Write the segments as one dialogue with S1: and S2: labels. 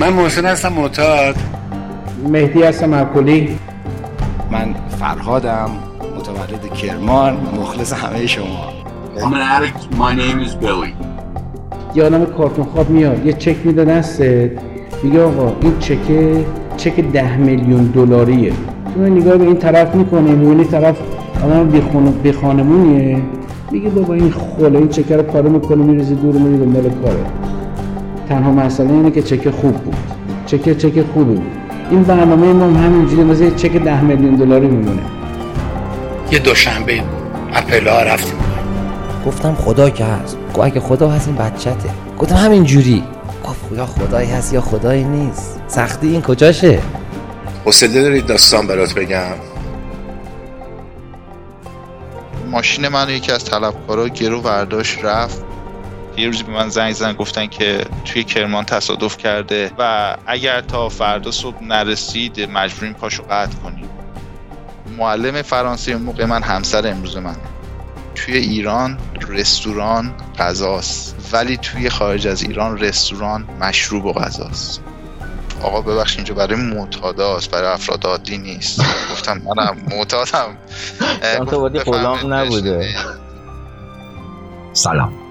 S1: من محسن هستم معتاد.
S2: مهدی هستم عقلی
S3: من فرهادم متولد کرمان مخلص همه شما.
S4: I'm an addict. My name is Billy.
S2: یه آدم کارتون خواب میاد یه چک میده دستت. میگه آقا این چکه چک ده میلیون دلاریه. تو نگاه به این طرف می‌کنه می‌بینی طرف آدم بیخون بیخانمونیه میگه بابا این خوله این چکه رو پاره می‌کنه میریزی دور میری دنبال کاره. تنها مسئله اینه که چکه خوب بود. چکه چکه خوبی بود. این برنامه ما هم همینجوری مثل یه چک ده میلیون دلاری میمونه.
S1: یه دوشنبه اپل ها رفتیم.
S5: گفتم خدا که هست. گفت اگه خدا هست این بچته. گفتم همین جوری. گفت یا خدایی هست یا خدایی نیست. سختی این کجاشه؟
S1: حوصله دارید داستان برات بگم؟
S6: ماشین منو یکی از طلبکارا گرو برداشت رفت. یه روزی به من زنگ زدن گفتن که توی کرمان تصادف کرده و اگر تا فردا صبح نرسید مجبورین پاشو قطع کنیم. معلم فرانسه موقع من همسر امروز من. توی ایران رستوران غذاست ولی توی خارج از ایران رستوران مشروب و غذاست. آقا ببخش اینجا برای معتاداست برای افراد عادی نیست. گفتم منم معتادم.
S7: تو غلام نبوده.
S8: سلام.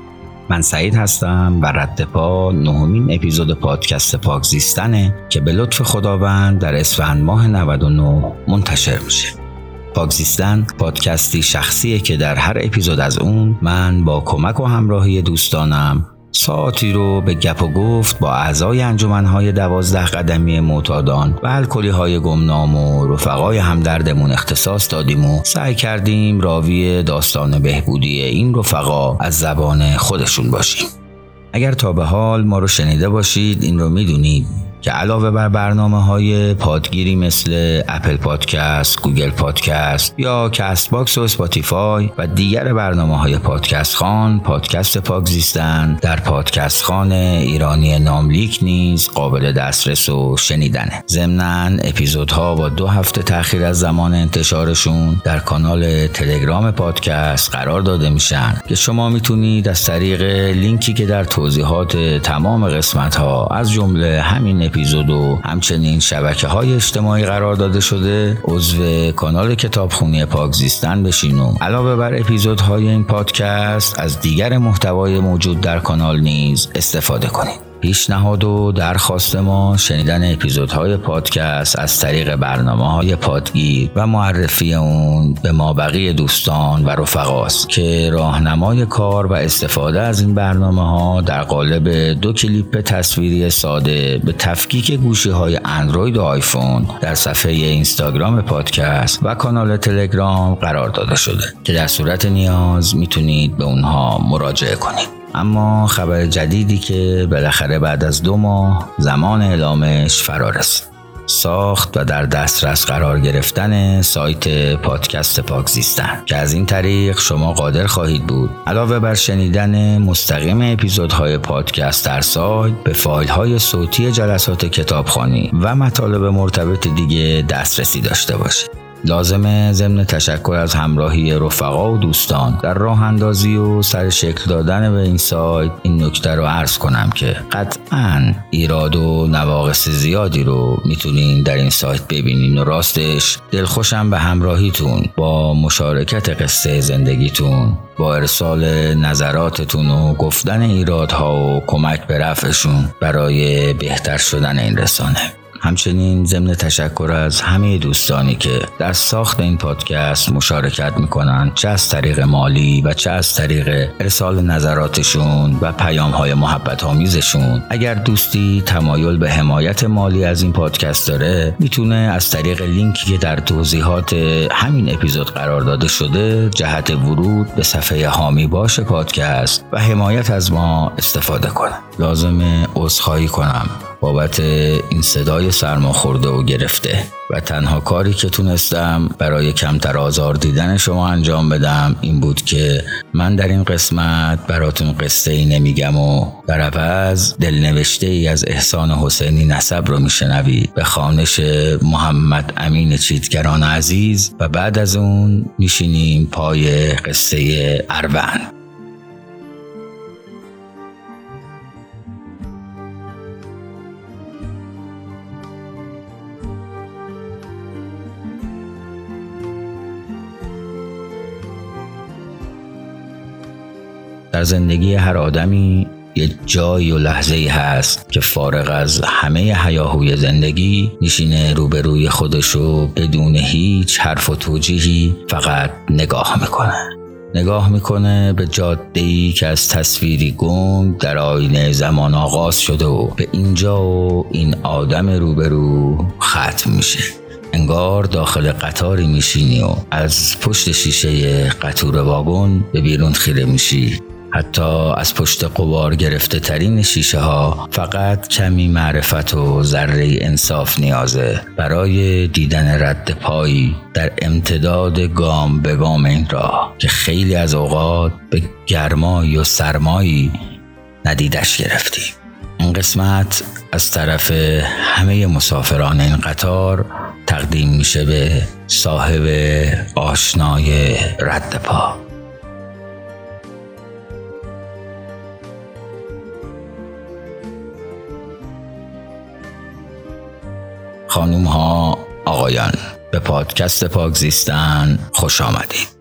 S8: من سعید هستم و رد پا نهمین اپیزود پادکست پاک زیستنه که به لطف خداوند در اسفند ماه 99 منتشر میشه. پاک زیستن پادکستی شخصیه که در هر اپیزود از اون من با کمک و همراهی دوستانم ساعتی رو به گپ و گفت با اعضای انجمنهای دوازده قدمی معتادان و الکلی های گمنام و رفقای همدردمون اختصاص دادیم و سعی کردیم راوی داستان بهبودی این رفقا از زبان خودشون باشیم. اگر تا به حال ما رو شنیده باشید این رو می‌دونید. که علاوه بر برنامه های پادگیری مثل Apple Podcast، Google Podcast یا Castbox و Spotify و دیگر برنامه های پادکست خان، پادکست پاک زیستن در پادکست خان ایرانی ناملیک نیز قابل دسترس و شنیدنه. ضمناً اپیزودها با دو هفته تاخیر از زمان انتشارشون در کانال تلگرام پادکست قرار داده میشن که شما می‌تونید از طریق لینکی که در توضیحات تمام قسمت ها از جمله همین اپیزود و همچنین شبکه های اجتماعی قرار داده شده عضو کانال کتابخونی پاک زیستن بشین و علاوه بر اپیزودهای این پادکست از دیگر محتوای موجود در کانال نیز استفاده کنید پیشنهاد و درخواست ما شنیدن اپیزودهای پادکست از طریق برنامه های پادگیر و معرفی اون به ما بقیه دوستان و رفقاست که راهنمای کار و استفاده از این برنامه ها در قالب دو کلیپ تصویری ساده به تفکیک گوشی های اندروید و آیفون در صفحه اینستاگرام پادکست و کانال تلگرام قرار داده شده که در صورت نیاز می‌تونید به اونها مراجعه کنید. اما خبر جدیدی که بالاخره بعد از دو ماه زمان اعلامش فرا رسید. ساخت و در دسترس قرار گرفتن سایت پادکست پاکزیستن که از این طریق شما قادر خواهید بود. علاوه بر شنیدن مستقیم اپیزودهای پادکست در سایت به فایل های صوتی جلسات کتابخوانی و مطالب مرتبط دیگه دسترسی داشته باشید. لازمه ضمن تشکر از همراهی رفقا و دوستان. در راه اندازی و سر شکل دادن به این سایت این نکته رو عرض کنم که قطعا ایراد و نواقص زیادی رو می‌تونین در این سایت ببینین و راستش دلخوشم به همراهیتون با مشارکت قصه زندگیتون با ارسال نظراتتون و گفتن ایرادها و کمک به رفعشون برای بهتر شدن این رسانه. همچنین ضمن تشکر از همه دوستانی که در ساخت این پادکست مشارکت می‌کنن چه از طریق مالی و چه از طریق ارسال نظراتشون و پیام های محبت آمیزشون اگر دوستی تمایل به حمایت مالی از این پادکست داره می‌تونه از طریق لینکی که در توضیحات همین اپیزود قرار داده شده جهت ورود به صفحه هامی باش پادکست و حمایت از ما استفاده کنه. لازم عذرخواهی کنم. بابت این صدای سرماخورده و گرفته و تنها کاری که تونستم برای کمتر آزار دیدن شما انجام بدم این بود که من در این قسمت براتون قصه ای نمیگم و در عوض دلنوشته ای از احسان حسینی نسب رو میشنوید به خانش محمد امین چیتگران عزیز و بعد از اون میشینیم پای قصه اروند. در زندگی هر آدمی یه جایی و لحظه ای هست که فارغ از همه حیاهوی زندگی میشینه روبروی خودشو بدون هیچ حرف و توجیهی فقط نگاه می‌کنه. نگاه می‌کنه به جاده ای که از تصویری گم در آینه زمان آغاز شده و به اینجا و این آدم روبرو ختم میشه. انگار داخل قطاری میشینی و از پشت شیشه قطور واگن به بیرون خیره میشی. حتی از پشت قبار گرفته ترین شیشه ها فقط کمی معرفت و ذره انصاف نیازه برای دیدن رد پایی در امتداد گام به گام این راه که خیلی از اوقات به گرمایی و سرمایی ندیدش گرفتی. این قسمت از طرف همه مسافران این قطار تقدیم میشه به صاحب آشنای رد پا. خانوم ها آقایان به پادکست پاکزیستن خوش آمدید.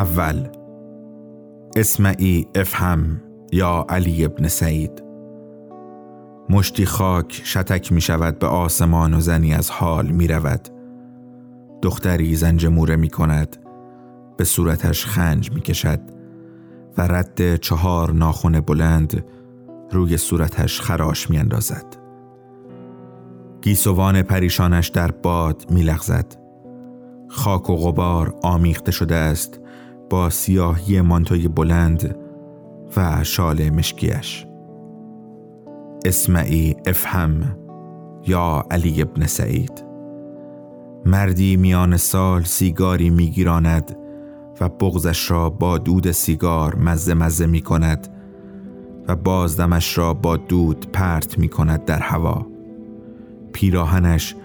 S9: اول. اسمعی افهم یا علی ابن سعید. مشتی خاک شتک می شود به آسمان و زنی از حال می رود. دختری زنجموره می کند به صورتش خنج می کشد و رد چهار ناخن بلند روی صورتش خراش می اندازد. گیسوان پریشانش در باد می لغزد. خاک و غبار آمیخته شده است. با سیاهی مانتوی بلند و شال مشکیش. اسمعی افهم یا علی ابن سعید. مردی میان سال سیگاری میگیراند و بغزش را با دود سیگار مزه مزه می کند و بازدمش را با دود پرت می کند در هوا. پیراهنش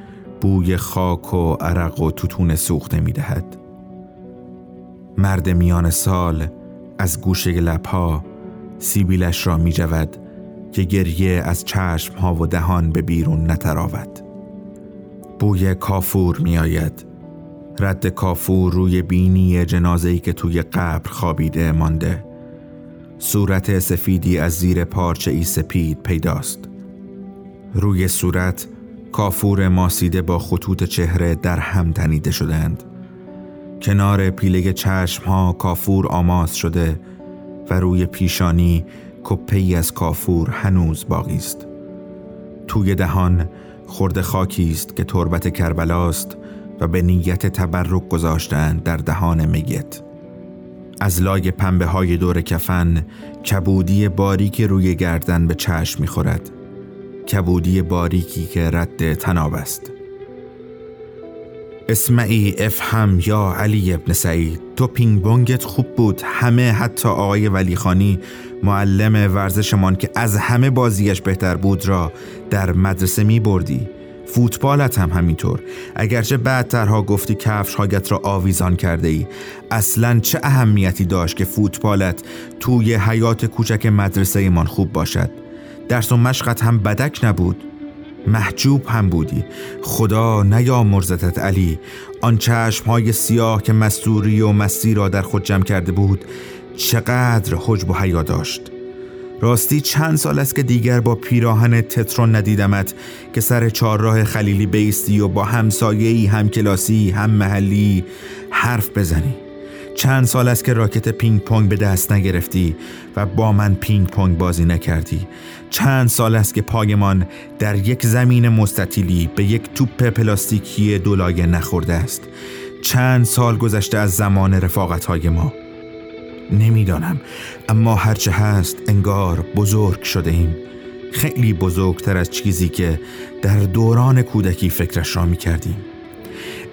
S9: بوی خاک و عرق و توتون سوخته می دهد مرد میان سال از گوشه لبها سیبیلش را می جود که گریه از چشم ها و دهان به بیرون نتراود. بوی کافور می آید رد کافور روی بینی جنازه‌ای که توی قبر خوابیده مانده. صورت سفیدی از زیر پارچه ای سپید پیداست. روی صورت کافور ماسیده با خطوط چهره در هم تنیده شدند. کنار پیله چشم ها کافور آماس شده و روی پیشانی کپی از کافور هنوز باقی است. توی دهان خورده خاکی است که تربت کربلاست و به نیت تبرک گذاشتند در دهان میت. از لای پنبه های دور کفن کبودی باریک روی گردن به چشم می‌خورد. کبودی باریکی که رد تناب است. اسمعی افهم یا علی ابن سعید. تو پینگ بونگت خوب بود. همه حتی آقای ولیخانی معلم ورزشمان که از همه بازیش بهتر بود را در مدرسه می بردی. فوتبالت هم همینطور. اگرچه بعدترها گفتی کفش هایت را آویزان کرده ای اصلا چه اهمیتی داشت که فوتبالت توی حیات کوچک مدرسه من خوب باشد؟ درس و مشقت هم بدک نبود. محجوب هم بودی. خدا مرزتت علی. آن چشم های سیاه که مستوری و مستی را در خود جمع کرده بود چقدر حجب و حیا داشت. راستی چند سال است که دیگر با پیراهن تترون ندیدمت که سر چهارراه خلیلی بیستی و با همسایه‌ای هم کلاسی هم محلی حرف بزنی. چند سال است که راکت پینگ پونگ به دست نگرفتی و با من پینگ پونگ بازی نکردی. چند سال است که پایمان در یک زمین مستطیلی به یک توپ پلاستیکی دولایه نخورده است. چند سال گذشته از زمان رفاقت های ما. نمی‌دانم اما هرچه هست انگار بزرگ شده ایم. خیلی بزرگتر از چیزی که در دوران کودکی فکرش را می کردیم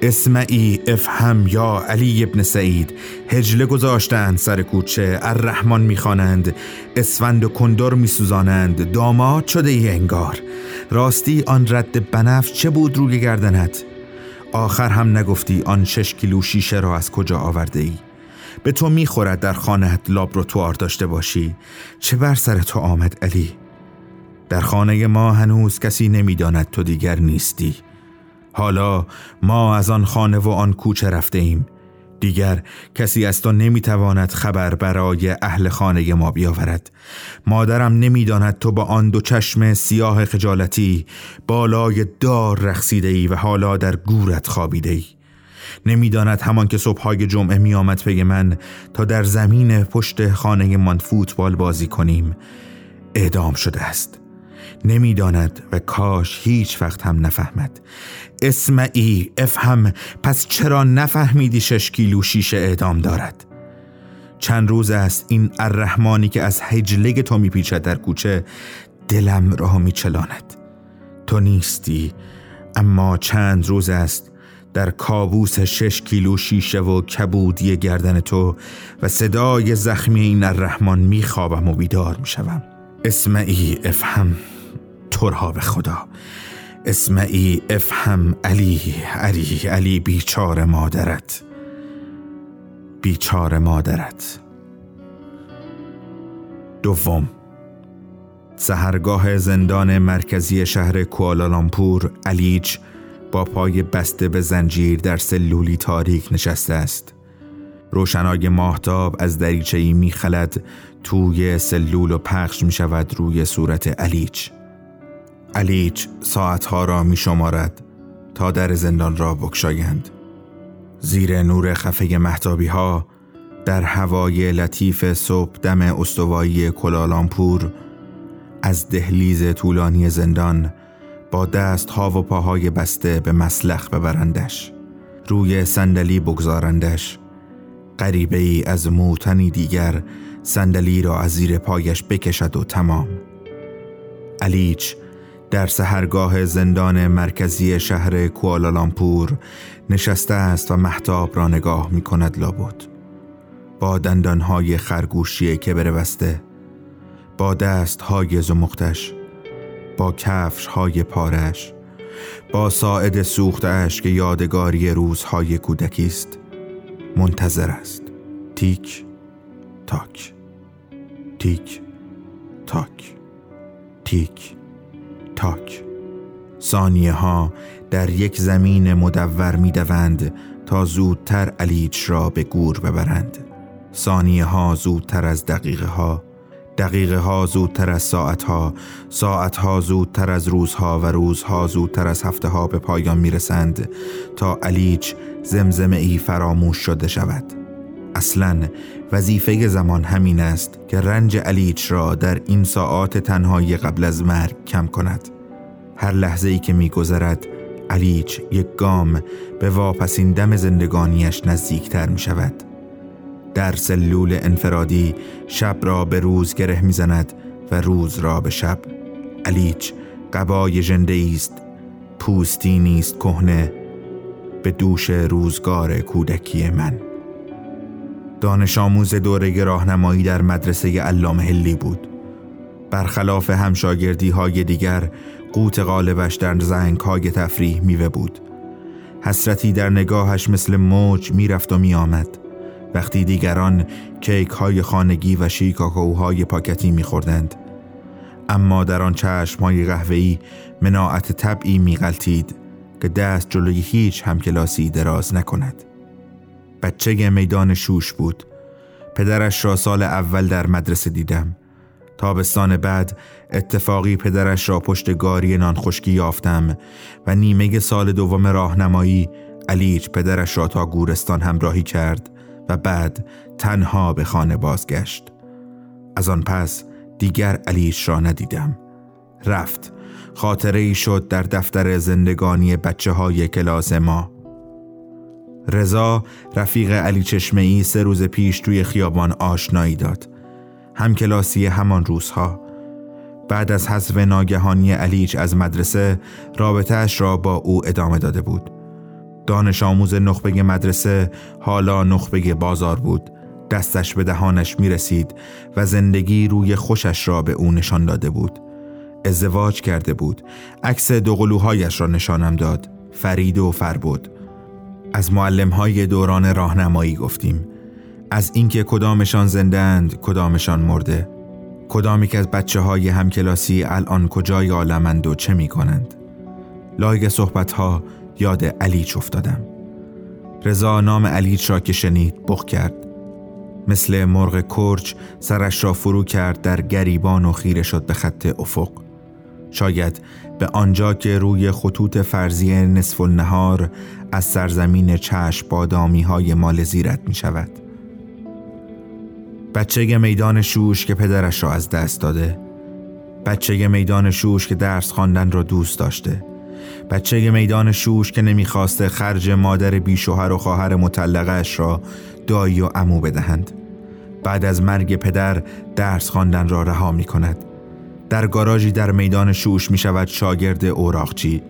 S9: اسمعی افهم یا علی ابن سعید. هجله گذاشتند سر کوچه الرحمن می‌خوانند. اسفند و کندر میسوزانند. داماد شده ای انگار. راستی آن رد بنف چه بود روی گردنت؟ آخر هم نگفتی آن شش کیلو شیشه را از کجا آورده ای به تو می‌خورد در خانهت لابراتوار داشته باشی. چه بر سر تو آمد علی؟ در خانه ما هنوز کسی نمی‌داند تو دیگر نیستی. حالا ما از آن خانه و آن کوچه رفته ایم. دیگر کسی از تو نمی‌تواند خبر برای اهل خانه ما بیاورد. مادرم نمی‌داند تو با آن دو چشم سیاه خجالتی بالای دار رخصیده ای و حالا در گورت خوابیده ای. نمی‌داند همان که صبحهای جمعه میآمد پی من تا در زمین پشت خانه من فوتبال بازی کنیم. اعدام شده است. نمی‌داند و کاش هیچ وقت هم نفهمد. اسمعی افهم پس چرا نفهمیدی شش کیلو شیشه اعدام دارد؟ چند روز است این الرحمانی که از هجلگ تو میپیچد در کوچه دلم را میچلاند. تو نیستی اما چند روز است در کابوس شش کیلو شیشه و کبودی گردن تو و صدای زخمی این الرحمن میخوابم و بیدار می‌شوم. اسمعی افهم. ترها به خدا. اسمعی افهم علی علی علی بیچار مادرت. بیچار مادرت. دوم سهرگاه زندان مرکزی شهر کوالالامپور علیج با پای بسته به زنجیر در سلولی تاریک نشسته است. روشنای ماهتاب از دریچه ای می خلد توی سلول و پخش می شود روی صورت علیج. علیج ساعتها را می شمارد تا در زندان را بکشایند زیر نور خفه محتابی ها در هوای لطیف صبح دم استوایی کلالامپور از دهلیز طولانی زندان با دست ها و پاهای بسته به مسلخ ببرندش روی صندلی بگذارندش. غریبه ای از موتنی دیگر صندلی را از زیر پایش بکشد و تمام. علیچ در سهرگاه زندان مرکزی شهر کوالالامپور نشسته است و محتاب را نگاه می کند لابد. با دندانهای خرگوشی که بسته با دست های زمختش با کفش های پارش با ساعد سوختش که یادگاری روزهای کودکی است منتظر است. تیک تاک. تیک تاک. تیک. تاک. ثانیه ها در یک زمین مدور می دوند تا زودتر علیچ را به گور ببرند. ثانیه ها زودتر از دقیقه ها دقیقه ها زودتر از ساعت ها ساعت ها زودتر از روزها و روزها زودتر از هفته ها به پایان می رسند تا علیچ زمزمه ای فراموش شده شود. اصلا وظیفه زمان همین است که رنج علیچ را در این ساعات تنهایی قبل از مرگ کم کند. هر لحظه ای که میگذرد علیچ یک گام به واپسین دم زندگانیش نزدیکتر می شود در سلول انفرادی شب را به روز گره می‌زند و روز را به شب. علیچ قبای جنده است پوستی نیست کهنه به دوش روزگار کودکی من. دانش آموز دوره راهنمایی در مدرسه علام هلی بود. برخلاف همشاگردی های دیگر قوت غالبش در زنگ های تفریح میوه بود. حسرتی در نگاهش مثل موج می‌رفت و میآمد. وقتی دیگران کیک های خانگی و شیکاکوهای پاکتی میخوردند. اما در آن چشم های قهوه‌ای مناعت طبعی میغلطید که دست جلوی هیچ همکلاسی دراز نکند. بچه میدان شوش بود. پدرش را سال اول در مدرسه دیدم. تابستان بعد اتفاقی پدرش را پشت گاری نانخشکی یافتم و نیمه سال دوم راهنمایی علیچ پدرش را تا گورستان همراهی کرد و بعد تنها به خانه بازگشت. از آن پس دیگر علیچ را ندیدم. رفت. خاطره ای شد در دفتر زندگانی بچه های کلاس ما. رضا رفیق علی چشمه ای سه روز پیش توی خیابان آشنایی داد. همکلاسی همان روزها. بعد از حذف ناگهانی علیچ از مدرسه رابطهش را با او ادامه داده بود. دانش آموز نخبه مدرسه حالا نخبه بازار بود. دستش به دهانش می رسید و زندگی روی خوشش را به او نشان داده بود. ازدواج کرده بود. عکس دوقلوهایش را نشانم داد. فرید و فربود. از معلم های دوران راهنمایی گفتیم. از اینکه کدامشان زندند کدامشان مرده. کدامی که از بچه های همکلاسی الان کجای عالمند و چه می کنند لایگ صحبت ها یاد علیچ افتادم. رضا نام علیچ را که شنید بخ کرد. مثل مرغ کرچ سرش را فرو کرد در گریبان و خیره شد به خط افق. شاید به آنجا که روی خطوط فرضی نصف النهار از سرزمین چشم بادامی های مال زیرت می شود بچه میدان شوش که پدرش را از دست داده بچه میدان شوش که درس خواندن را دوست داشته بچه میدان شوش که نمی‌خواسته خرج مادر بیشوهر و خواهر مطلقش را دایی و امو بدهند. بعد از مرگ پدر درس خواندن را رها می کند در گاراژی در میدان شوش می شود شاگرد اوراقچی.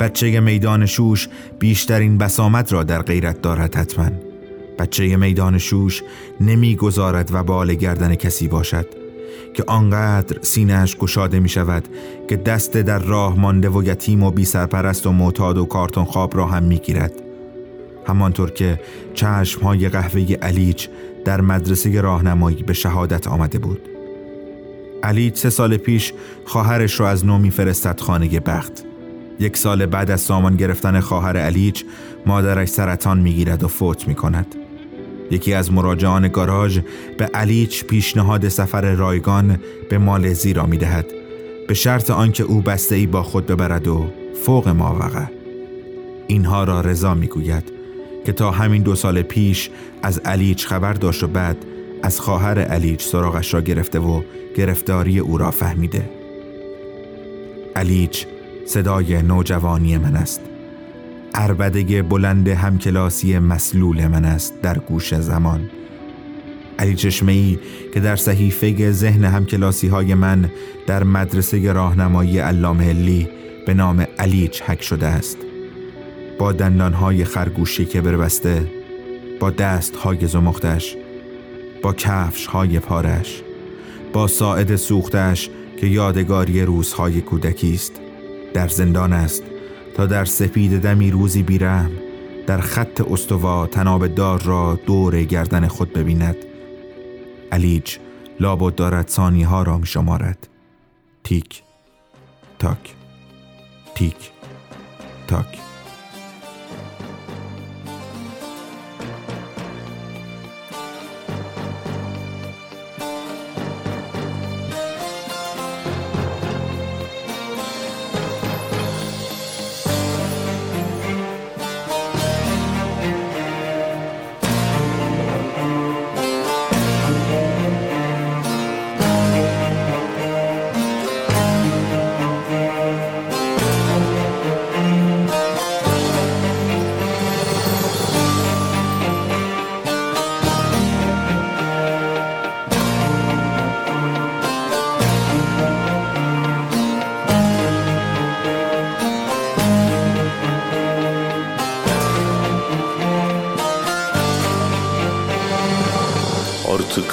S9: بچه میدان شوش بیشترین بسامت را در غیرت دارد حتما. بچه میدان شوش نمی‌گذارد و بال گردن کسی باشد که آنقدر سینهش گشاده می شود که دست در راه مانده و یتیم و بی سرپرست و معتاد و کارتون خواب را هم می گیرد همانطور که چشم های قهوه علیج در مدرسه راهنمایی به شهادت آمده بود. علیج سه سال پیش خواهرش را از نو میفرستد خانه بخت. یک سال بعد از سامان گرفتن خواهر علیج مادرش سرطان می‌گیرد و فوت می کند یکی از مراجعان گاراژ به علیچ پیشنهاد سفر رایگان به مالزی را می دهد به شرط آنکه او بسته ای با خود ببرد و فوق ماوقع اینها را رضا می گوید که تا همین دو سال پیش از علیچ خبر داشت و بعد از خواهر علیچ سراغش را گرفته و گرفتاری او را فهمیده. علیچ صدای نوجوانی من است. اربدگ بلند همکلاسی مسلول من است در گوش زمان. علی چشمه ای که در صحیفه ذهن همکلاسی های من در مدرسه راهنمایی علامه هلی به نام علی حک شده است. با دندانهای خرگوشی که بربسته با دست های زمختش با کفش های پارش با ساعد سوختش که یادگاری روزهای کودکی است. در زندان است تا در سپید دمی روزی بیرم در خط استوا تناب دار را دور گردن خود ببیند. علیج لابد دارد ثانی ها را می شمارد تیک تاک تیک تاک.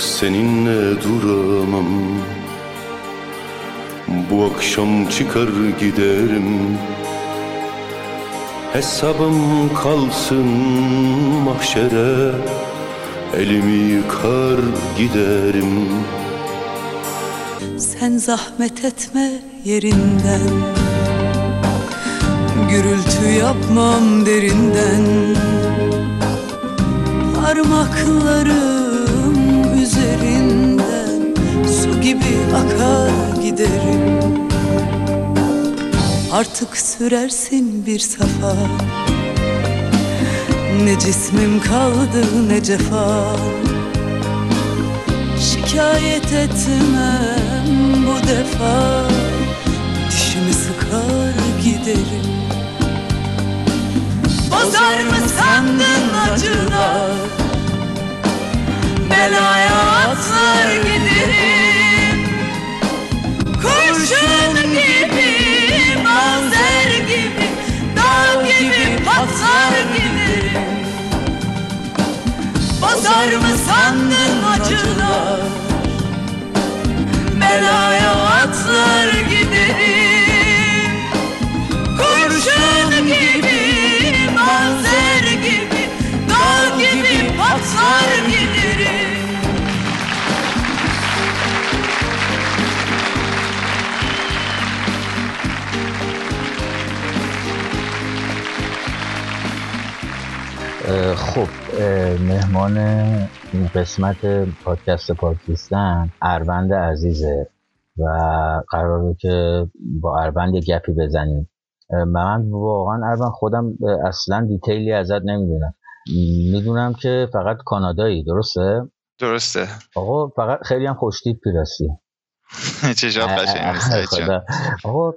S10: Seninle duramam. Bu akşam çıkar giderim. Hesabım kalsın mahşere. Elimi yıkar giderim.
S11: Sen zahmet etme yerinden. Gürültü yapmam derinden. Parmaklarım gibi akar giderim. Artık sürersin bir safa. Ne cismim kaldı ne cefa. Şikayet etmem bu defa. Dişimi sıkar giderim. Bozar mı sandın acılar? Belaya atlar giderim Kurşun gibi, manzer gibi Dal gibi, patlar gibi. Bozar mı sandın acılar? Belaya atlar giderim Kurşun gibi, manzer gibi. Dal gibi, patlar gibi.
S8: خب مهمان این قسمت پادکست پاکستان اروند عزیزه و قراره که با اروند یه گپی بزنیم. من واقعا اروند خودم اصلا دیتیلی ازت نمی‌دونم. می‌دونم که فقط کانادایی درسته؟
S6: درسته.
S8: آقا فقط خیلی هم خوشتیب پیراستی
S6: چه قشنگ
S8: آقا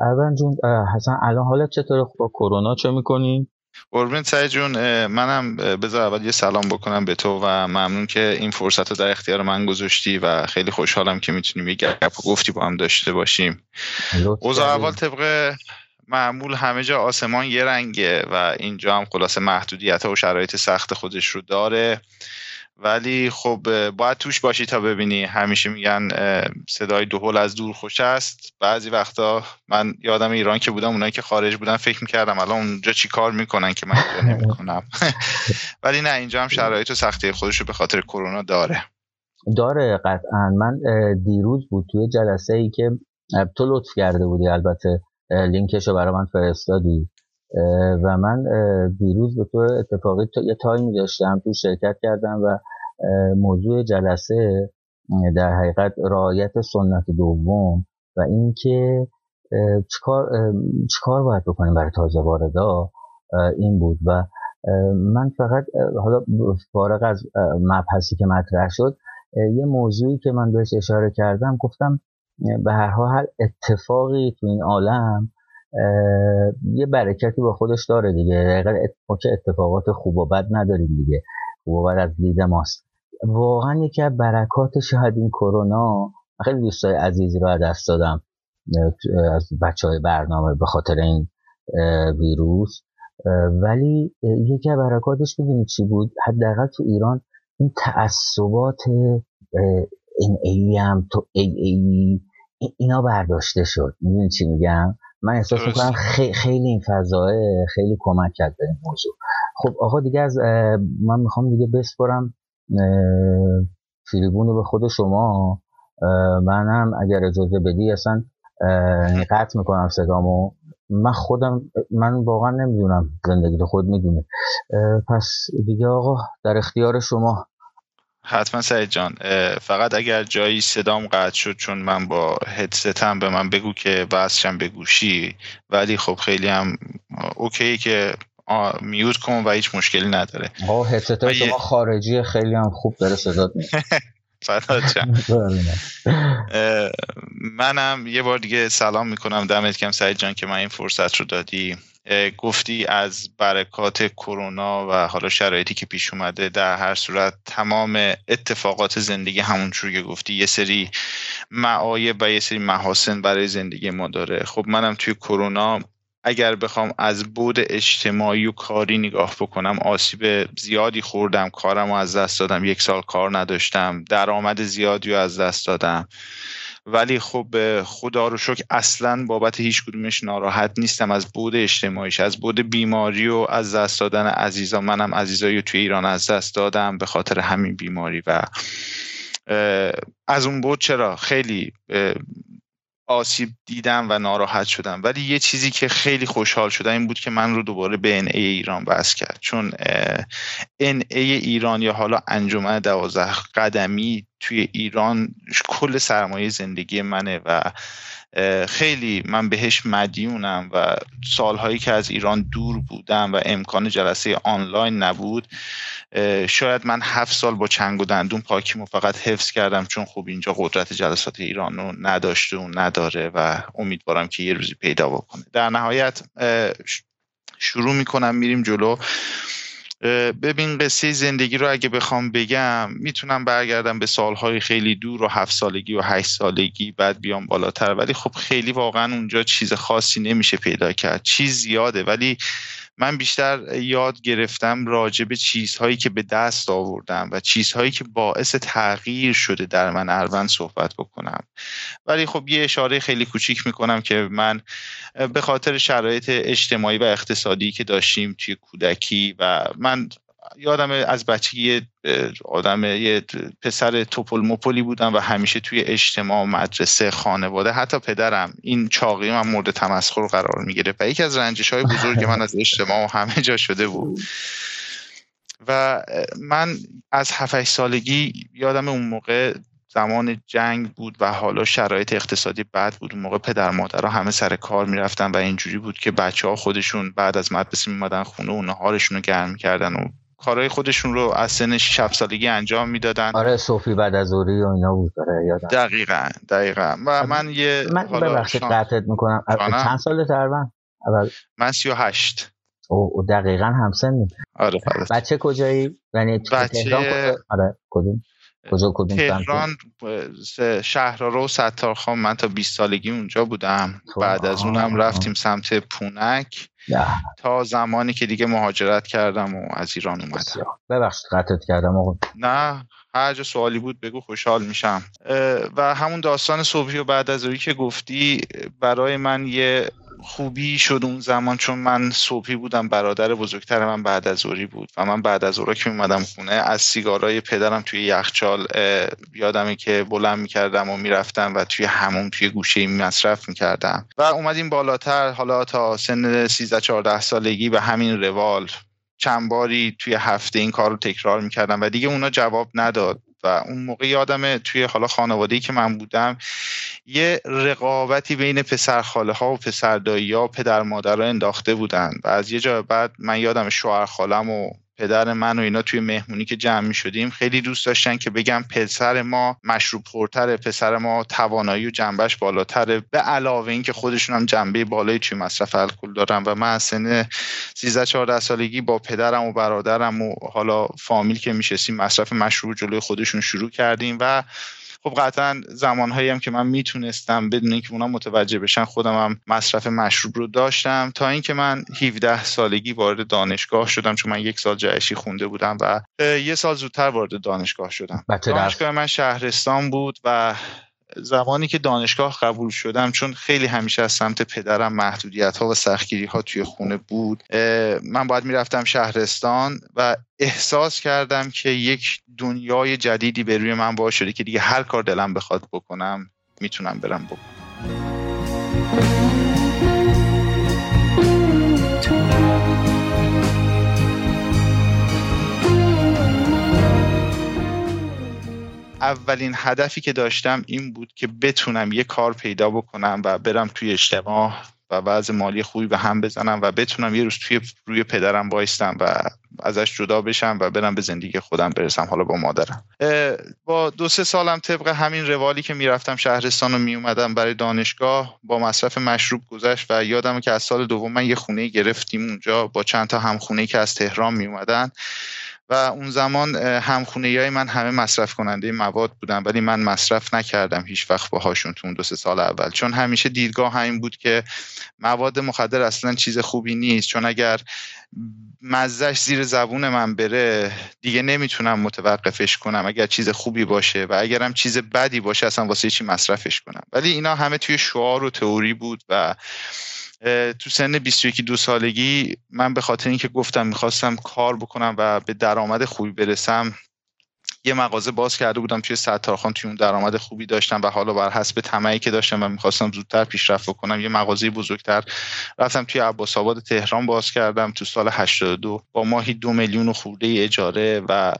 S8: اروند جون حسن الان حالت چطوره؟ با کرونا چه می‌کنی؟
S6: قربون سعی جون منم بذار اول یه سلام بکنم به تو و ممنون که این فرصت رو در اختیار من گذاشتی و خیلی خوشحالم که می‌تونیم یه گپ و گفتی با هم داشته باشیم. اوضاع اول طبق معمول همه جا آسمان یه رنگه و اینجا هم خلاصه محدودیت ها و شرایط سخت خودش رو داره. ولی خب باید توش باشی تا ببینی. همیشه میگن صدای دهل از دور خوش است. بعضی وقتا من یادم ایران که بودم اونایی که خارج بودن فکر می‌کردم الان اونجا چی کار می‌کنن که من اینجا نمی‌کنم. ولی نه اینجا هم شرایط و سختی خودش رو به خاطر کرونا داره.
S8: داره قطعا. من دیروز بود توی جلسه ای که تو لطف کرده بودی البته لینکش رو برای من فرستادی. و من دیروز به طور اتفاقی یه تایمی داشتم تو شرکت کردم و موضوع جلسه در حقیقت رعایت سنت دوم و اینکه چیکار چیکار باید بکنیم برای تازه واردا این بود و من فقط حالا فارغ از مبحثی که مطرح شد یه موضوعی که من بهش اشاره کردم گفتم به هر حال اتفاقی تو این عالم یه برکتی با خودش داره دیگه. که اتفاقات خوب و بد نداریم دیگه. خوب و بد از دید ماست. واقعا یکی از برکات شاید این کرونا خیلی دوستای عزیزی رو دست دادم از بچه های برنامه به خاطر این ویروس. ولی یکی از برکاتش می‌دونی چی بود؟ حداقل تو ایران این تعصبات این ای هم تو ای ای اینا برداشته شد. می‌دونی چی میگم؟ من احساس می‌کنم خیلی این فضاه خیلی کمک کرد به این موضوع. خب آقا دیگه از من می‌خوام دیگه بسپرم فیلیبون رو به خود شما. منم اگر اجازه بدی اصلا قطع می‌کنم صدامو. من خودم من واقعا نمی‌دونم زندگی خود می‌دونه. پس دیگه آقا در اختیار شما.
S6: حتما سعید جان فقط اگر جایی صدام قطع شد چون من با هدستم به من بگو که وصلشم به گوشی. ولی خب خیلی هم اوکی که میوت کن و هیچ مشکلی نداره.
S8: آه هدست شما خارجی خیلی هم خوب داره صدات
S6: منم یه بار دیگه سلام می‌کنم. دمت کم سعید جان که من این فرصت رو دادی. گفتی از برکات کرونا و حالا شرایطی که پیش اومده در هر صورت تمام اتفاقات زندگی همونجور که گفتی یه سری معایب و یه سری محاسن برای زندگی ما داره. خب منم توی کرونا اگر بخوام از بود اجتماعی و کاری نگاه بکنم آسیب زیادی خوردم کارم رو از دست دادم یک سال کار نداشتم درآمد زیادی رو از دست دادم. ولی خب خدا رو شکر اصلا بابت هیچ کدومش ناراحت نیستم. از بود اجتماعیش از بود بیماری و از دست دادن عزیزا. منم عزیزایی توی ایران از دست دادم به خاطر همین بیماری. و از اون بود چرا؟ خیلی آسیب دیدم و ناراحت شدم. ولی یه چیزی که خیلی خوشحال شدم این بود که من رو دوباره به ان ایران بس کرد. چون ان ای ایران یا حالا انجمن دوازده قدمی توی ایران کل سرمایه زندگی منه و خیلی من بهش مدیونم و سالهایی که از ایران دور بودم و امکان جلسه آنلاین نبود شاید من هفت سال با چنگ و دندون پاکیمو فقط حفظ کردم چون خب اینجا قدرت جلسات ایران رو نداشته و نداره و امیدوارم که یه روزی پیدا بکنه. در نهایت شروع می‌کنم میریم جلو. ببین قصه زندگی رو اگه بخوام بگم می‌تونم برگردم به سالهای خیلی دور و هفت سالگی و هشت سالگی بعد بیام بالاتر. ولی خب خیلی واقعا اونجا چیز خاصی نمیشه پیدا کرد. چیز زیاده ولی من بیشتر یاد گرفتم راجع به چیزهایی که به دست آوردم و چیزهایی که باعث تغییر شده در من اروند صحبت بکنم. ولی خب یه اشاره خیلی کوچیک می‌کنم که من به خاطر شرایط اجتماعی و اقتصادی که داشتیم توی کودکی و من یادم از بچگی آدم یه پسر توپل مپلی بودم و همیشه توی اجتماع مدرسه خانواده حتی پدرم این چاقی من مورد تمسخر قرار می‌گیره و یکی از رنجش های بزرگ من از اجتماع همه جا شده بود. و من از 7 سالگی یادم اون موقع زمان جنگ بود و حالا شرایط اقتصادی بد بود. اون موقع پدر مادرها همه سر کار می‌رفتن و اینجوری بود که بچه ها خودشون بعد از مدرسه میمدن خونه و نهارشون رو گرم می‌کردن و کارهای خودشون رو از سن 6 سالگی انجام می‌دادن.
S8: آره صوفی بعد از اوری و اینا بود داره یادم.
S6: دقیقا دقیقا. و من یه
S8: من ببخشید قطعت می‌کنم. چند سال تقریبا
S6: من؟ 38
S8: او دقیقا همسن
S6: آره
S8: بچه کجایی؟ یعنی
S6: بچه
S8: کجا... آره کدوم؟ کجا
S6: تهران شهرارو و ستارخان من تا 20 سالگی اونجا بودم. بعد از اونم رفتیم سمت پونک. تا زمانی که دیگه مهاجرت کردم و از ایران اومدم.
S8: ببخشید قطعت کردم آقا.
S6: نه هر جا سوالی بود بگو خوشحال میشم. و همون داستان صبحی و بعد از که گفتی برای من یه خوبی شد اون زمان چون من صبحی بودم برادر بزرگتر من بعد از اوری بود و من بعد از اورا که اومدم خونه از سیگارای پدرم توی یخچال یادمه که بلند می‌کردم و می‌رفتم و توی همون توی گوشه مصرف می‌کردم. و اومدیم بالاتر حالا تا سن 13 14 سالگی به همین روال. چند باری توی هفته این کار رو تکرار می‌کردم و دیگه اونا جواب نداد. و اون موقع یادمه توی حالا خانواده‌ای که من بودم یه رقابتی بین پسر خاله ها و پسر دایی ها و پدر مادر انداخته بودن و از یه جا بعد من یادم شوهر خالم و پدر من و اینا توی مهمونی که جمع می شدیم خیلی دوست داشتن که بگم پسر ما مشروب خورتره پسر ما توانایی و جنبش بالاتره. به علاوه اینکه خودشون هم جنبه بالایی توی مصرف الکل دارن و من از سن 13 14 سالگی با پدرم و برادرم و حالا فامیل که میشستیم مصرف مشروب جلوی خودشون شروع کردیم و خب قطعا زمانهایی هم که من می‌تونستم بدون اینکه اونا متوجه بشن خودم هم مصرف مشروب رو داشتم. تا اینکه من 17 سالگی وارد دانشگاه شدم چون من یک سال جهشی خونده بودم و یه سال زودتر وارد دانشگاه شدم. دانشگاه من شهرستان بود و زمانی که دانشگاه قبول شدم چون خیلی همیشه از سمت پدرم محدودیت ها و سختگیری ها توی خونه بود من باید می‌رفتم شهرستان و احساس کردم که یک دنیای جدیدی به روی من باز شده که دیگه هر کار دلم بخواد بکنم می‌تونم برم بکنم. اولین هدفی که داشتم این بود که بتونم یه کار پیدا بکنم و برم توی اجتماع و وضع مالی خوبی به هم بزنم و بتونم یه روز توی روی پدرم بایستم و ازش جدا بشم و برم به زندگی خودم برسم حالا با مادرم. با دو سه سالم طبق همین روالی که می‌رفتم شهرستان و میومدم برای دانشگاه با مصرف مشروب گذشت و یادم که از سال دوم من یه خونه گرفتیم اونجا با چند تا همخونه که از تهران میومدن و اون زمان همخونه های من همه مصرف کننده مواد بودن ولی من مصرف نکردم هیچ وقت باهاشون تو اون دو سه سال اول. چون همیشه دیدگاه همین بود که مواد مخدر اصلا چیز خوبی نیست. چون اگر مزش زیر زبون من بره دیگه نمی‌تونم متوقفش کنم اگر چیز خوبی باشه و اگرم چیز بدی باشه اصلا واسه چی مصرفش کنم. ولی اینا همه توی شعار و تئوری بود و تو سن 21 دو سالگی من به خاطر اینکه گفتم می‌خواستم کار بکنم و به درآمد خوبی برسم یه مغازه باز کرده بودم توی ستارخان توی اون درآمد خوبی داشتم و حالا بر حسب طمعی که داشتم و می‌خواستم زودتر پیشرفت بکنم یه مغازه بزرگتر رفتم توی عباس آباد تهران باز کردم تو سال 82 با ماهی دو میلیون و خورده اجاره و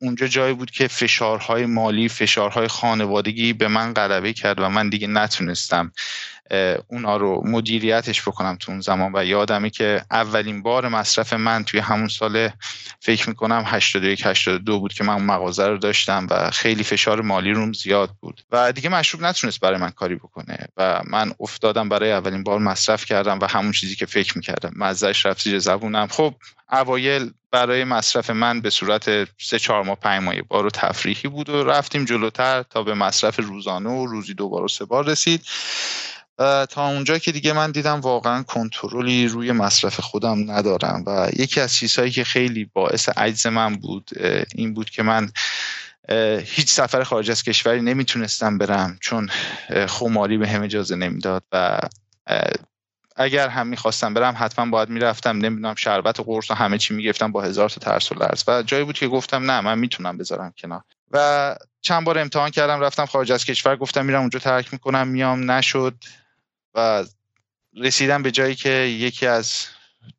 S6: اونجا جایی بود که فشارهای مالی فشارهای خانوادگی به من غلبه کرد و من دیگه نتونستم اونا رو مدیریتش بکنم تو اون زمان و یادمه که اولین بار مصرف من توی همون سال فکر می‌کنم 81 82 بود که من مغازه رو داشتم و خیلی فشار مالی روم زیاد بود و دیگه مشروب نتونست برای من کاری بکنه و من افتادم برای اولین بار مصرف کردم و همون چیزی که فکر می‌کردم. مزهش رفت زیر زبونم. خب اوایل برای مصرف من به صورت سه چهار ماه پنج ماه بار و تفریحی بود و رفتیم جلوتر تا به مصرف روزانه و روزی دو بار و سه بار رسید. تا اونجا که دیگه من دیدم واقعا کنترلی روی مصرف خودم ندارم و یکی از چیزهایی که خیلی باعث عجز من بود این بود که من هیچ سفر خارج از کشوری نمی‌تونستم برم چون خماری به هم اجازه نمی‌داد و اگر هم می‌خواستم برم حتما باید می‌رفتم نمی‌دونم شربت و قرص و همه چی می‌گفتم با هزار تا ترس و لرز و جایی بود که گفتم نه من می‌تونم بذارم کنار و چند بار امتحان کردم رفتم خارج از کشور گفتم میرم اونجا ترک می‌کنم میام نشد. و رسیدم به جایی که یکی از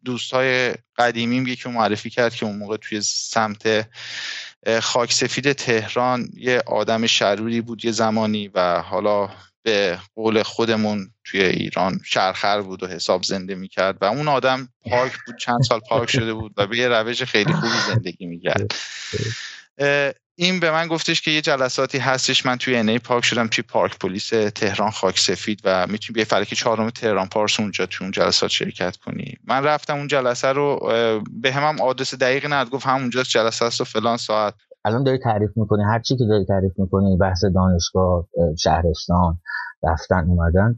S6: دوستای قدیمیم یکی معرفی کرد که اون موقع توی سمت خاک سفید تهران یه آدم شروری بود یه زمانی و حالا به قول خودمون توی ایران شرخر بود و حساب زنده می‌کرد و اون آدم پارک بود چند سال پارک شده بود و به یه روش خیلی خوبی زندگی می‌کرد. این به من گفتش که یه جلساتی هستش. من توی انه پارک شدم توی پارک پلیس تهران خاک سفید و می‌تونی به فلک چهارم تهران پارس اونجا توی اون جلسات شرکت کنی. من رفتم اون جلسه رو به همم آدرس دقیق نداد. گفت همونجاست جلسه است و فلان ساعت.
S8: الان داری تعریف می‌کنی. هر چی که داری تعریف می‌کنی بحث دانشگاه شهرستان رفتن اومدن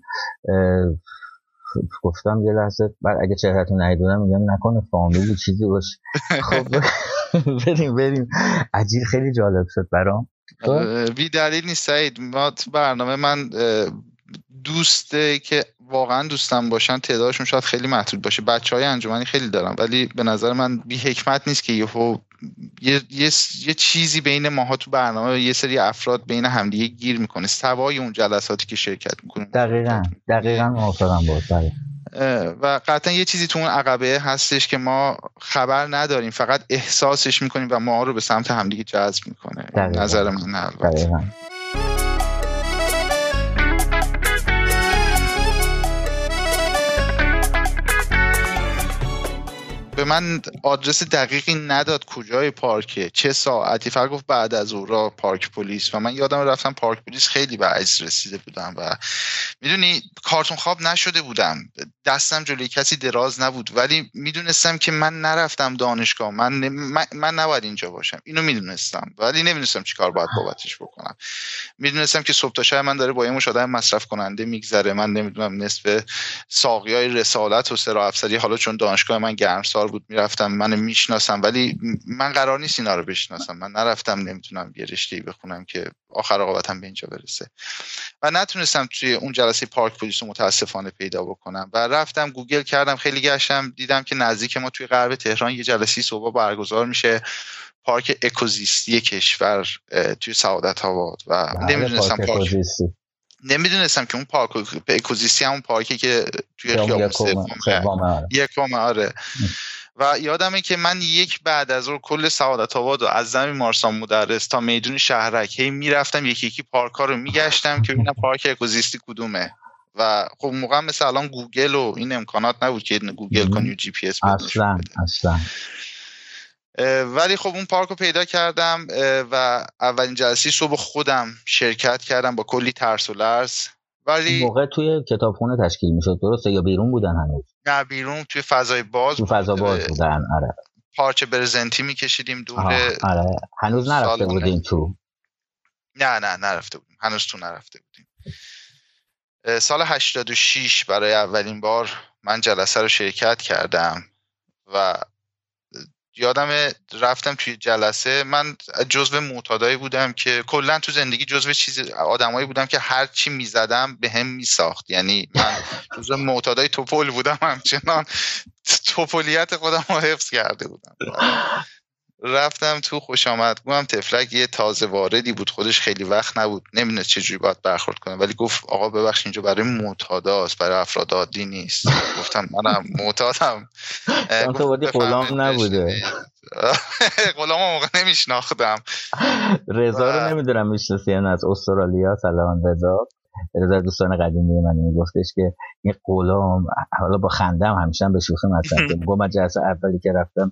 S8: گفتم یه لحظه بعد اگه چهرهتون ندیدونم میگم نکنه فامیلی چیزی باش خب. بریم بریم. عجیب خیلی جالب شد برام.
S6: بی دلیل نیست سعید. ما تو برنامه من دوسته که واقعا دوستم باشن تعدادشون شاید خیلی محدود باشه. بچه های انجمنی خیلی دارم ولی به نظر من بی حکمت نیست که یهو یه،, یه،, یه چیزی بین ماها تو برنامه یه سری افراد بین همدیگه گیر می‌کنه. سوای اون جلساتی که شرکت می‌کنه
S8: دقیقا دقیقا موافقم با
S6: و قطعا یه چیزی تو اون عقبه هستش که ما خبر نداریم فقط احساسش می‌کنیم و ما رو به سمت همدیگه جذب می‌کنه. نظر من دقیقا. به من آدرس دقیقی نداد کجای پارکه چه ساعتی. فقط گفت بعد از او را پارک پلیس. و من یادم رفتم پارک پلیس خیلی به عجز رسیده بودم و می‌دونی کارتون خواب نشده بودم. دستم جلوی کسی دراز نبود. ولی می‌دونستم که من نرفتم دانشگاه. من من, من نباید اینجا باشم. اینو می‌دونستم. ولی نمی‌دونستم چی کار باید بابتش بکنم. می‌دونستم که صبح تا شب من داره با یه آدم مصرف کننده میگذره. من نمی‌دونم نصف ساقی های رسالت و سرا افسری. حالا چون دانشگاه من گرمسار بود می‌رفتم من می‌شناسم ولی من قرار نیست اینا رو بشناسم. من نرفتم نمی‌تونم یه رشته بخونم که آخر آقابتم به اینجا برسه. و نتونستم توی اون جلسه پارک پلیس متاسفانه پیدا بکنم. و رفتم گوگل کردم خیلی گشتم دیدم که نزدیک ما توی غرب تهران یه جلسه صبح برگزار میشه. پارک اکوزیستی کشور توی سعادت آباد. و
S8: بله،
S6: نمی‌دونستم پارک نمی‌دونستم که اون پارک اکوزیستی همون پارکی که توی خیابون سوم یکم آره. و یادمه که من یک بعد از اون کل سعادت آباد و از زمین مارسان مدرس تا میدون شهرک هی می‌رفتم یکی یکی پارک ها رو میگشتم که ببینم پارک اکوزیستی کدومه. و خب موقع مثل الان گوگل و این امکانات نبود که گوگل کنی و جی پی اس
S8: اصلا اصلا.
S6: ولی خب اون پارک رو پیدا کردم و اولین جلسه صبح خودم شرکت کردم با کلی ترس و لرز. ولی
S8: موقع توی کتابخونه تشکیل می‌شد درسته؟ یا بیرون بودن هنوز؟
S6: نه بیرون توی فضای باز
S8: توی فضا باز بودن آره.
S6: پارچه برزنتی میکشیدیم دور
S8: آره. هنوز نرفته بودیم تو؟
S6: نه نه نرفته بودیم. هنوز تو نرفته بودیم. سال 86 برای اولین بار من جلسه رو شرکت کردم و یادم رفتم توی جلسه من جزو معتادایی بودم که کلا تو زندگی جزو چیز آدمایی بودم که هر چی می‌زدم به هم میساخت. یعنی من جزو معتادای توپل بودم همچنان توپلیت خودم رو حفظ کرده بودم. رفتم تو خوش آمد. گوهم تفلک یه تازه واردی بود. خودش خیلی وقت نبود. نمی‌دونست چجوری باید برخورد کنه. ولی گفت آقا ببخش اینجا برای معتاداست. برای افراد عادی نیست. گفتم منم معتادم.
S8: غلام نبوده.
S6: غلام موقع نمیشناختم.
S8: رضا رو نمی‌دونم می‌شناسی از استرالیا. سلام رضا. رضا دوستان قدیمی من. میگفتش که این غلام حالا با خندم همیشه به شوخی مطرح گفت من جلسه اولی که رفتم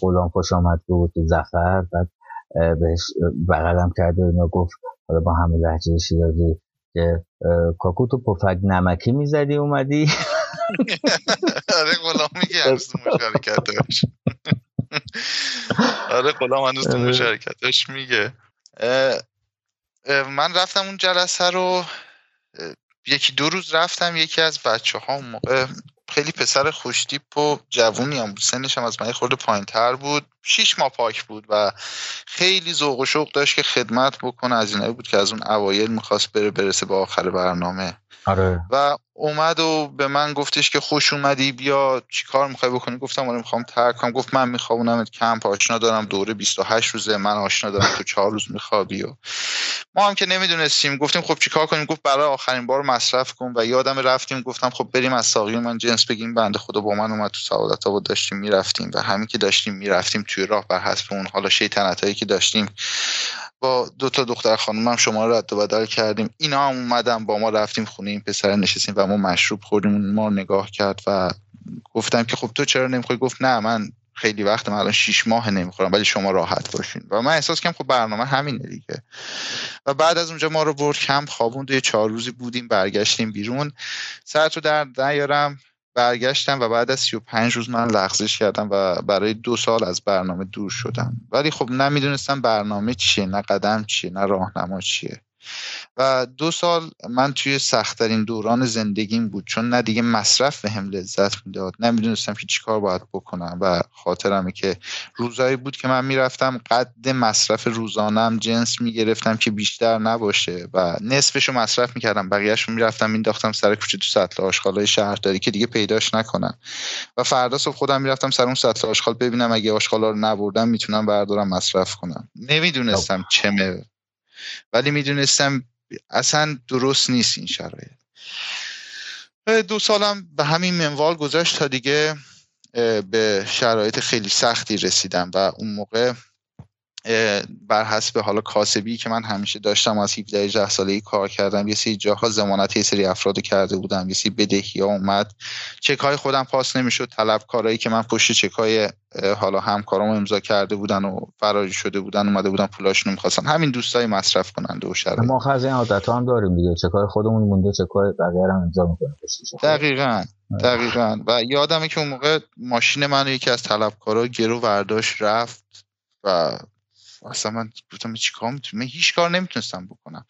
S8: غلام خوش آمد بود زفر بعد بهش بغلم کرد و گفت حالا با همه لحجه شیرازی که کاکو تو پفک نمکی می‌زدی اومدی؟
S6: آره غلام میگه هنوز تو مشارکتش. آره غلام هنوز تو مشارکتش میگه. من رفتم اون جلسه رو یکی دو روز رفتم یکی از بچه ها موقع خیلی پسر خوشتیپ و جوونی هم سنش هم از من خورده پایین تر بود. شیش ماه پاک بود و خیلی ذوق و شوق داشت که خدمت بکنه. از اینایی بود که از اون اوایل می‌خواست بره برسه به آخر برنامه.
S8: آره.
S6: و اومد و به من گفتش که خوش اومدی بیا چیکار می‌خوای بکنی؟ گفتم آره می‌خوام ترک کنم. گفت من می‌خوام کمپ آشنا دارم دوره 28 روزه من آشنا دارم تو چهار روز میخوابی و ما هم که نمی‌دونستیم. گفتیم خب چیکار کنیم؟ گفت برای آخرین بار مصرف کن. و یادم رفتیم گفتم خب بریم از ساقی من جنس بگیم بنده خدا با من اومد تو سعادت آباد داشتیم می‌رفتیم و همین که داشتیم می‌رفتیم توی راه بر حسب اون حالا شیطنت هایی که داشتیم. با دو تا دختر خانم شما رو رد و بدل کردیم. اینا هم اومدم با ما رفتیم خونه این پسر نشستیم و ما مشروب خوردیم. ما نگاه کرد و گفتم که خب تو چرا نمی‌خوای؟ گفت نه من خیلی وقت من الان شیش ماه نمی‌خورم ولی شما راحت باشین. و من احساس کردم خب برنامه همینه دیگه. و بعد از اونجا ما رو برد کم خوابوند یه چهار روزی بودیم برگشتیم بیرون. سر تو در نیارم. برگشتم و بعد از 35 روز من لغزش کردم و برای دو سال از برنامه دور شدم. ولی خب نمی‌دونستم برنامه چیه نه قدم چیه نه راهنما چیه. و دو سال من توی سختترین دوران زندگیم بود. چون نه دیگه مصرف به هم لذت می‌داد نمی‌دونستم که چیکار باید بکنم و خاطرمه که روزایی بود که من می‌رفتم قد مصرف روزانم جنس می‌گرفتم که بیشتر نباشه و نصفشو مصرف می‌کردم. بقیهشو می‌رفتم مینداختم سر کوچه تو سطل آشغالای شهرداری که دیگه پیداش نکنم و فردا صبح خودم می‌رفتم سر اون سطل آشغال ببینم اگه آشغالا رو نبردم می‌تونم بردارم مصرف کنم. نمی‌دونستم چمه ولی می‌دونستم اصلا درست نیست این شرایط. دو سالم به همین منوال گذاشت تا دیگه به شرایط خیلی سختی رسیدم و اون موقع بر حسب حالا کاسبی که من همیشه داشتم از 17 18 سالگی کار کردم یه سری جاها زمانت یه سری افراد کرده بودم یه سری بدهی ها اومد. چک های خودم پاس نمی‌شد. کارهایی که من پشت چک های حالا همکارامو امضا کرده بودن و فراری شده بودن اومده بودن پولاشونو می‌خواستن. همین دوستای مصرف کننده و شرایط.
S8: ما خز این عادت هم داریم دیگه. چکای خودمون مونده چکای بقیه هم امضا می‌کنیم.
S6: دقیقاً دقیقاً. و یادمه که اون موقع ماشین منو یکی از طلبکارا گرو ورداش رفت و اصلا من گفتم چی کار می‌تونم؟ من هیچ کار نمی‌تونستم بکنم.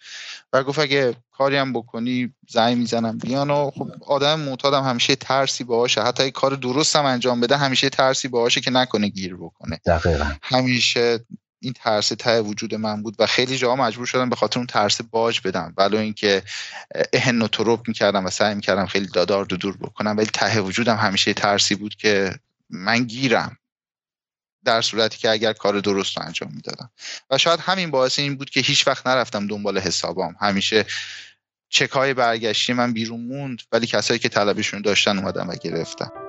S6: و گفت اگه کاری هم بکنی زنگ می‌زنم بیان و خب آدم معتادم همیشه ترسی باشه. حتی اگه کار درست هم انجام بده همیشه ترسی باشه که نکنه گیر بکنه.
S8: دقیقا.
S6: همیشه این ترس ته وجود من بود و خیلی جاها مجبور شدم به خاطر اون ترس باج بدم. ولو اینکه اهن و تروب می‌کردم و سعی می‌کردم خیلی دادار دور بکنم ولی ته وجودم همیشه ترسی بود که من گیرم. در صورتی که اگر کار درست رو انجام می‌دادم. و شاید همین باعث این بود که هیچ وقت نرفتم دنبال حسابام. همیشه چک های برگشتی من بیرون موند ولی کسایی که طلبشون داشتن اومدم و گرفتم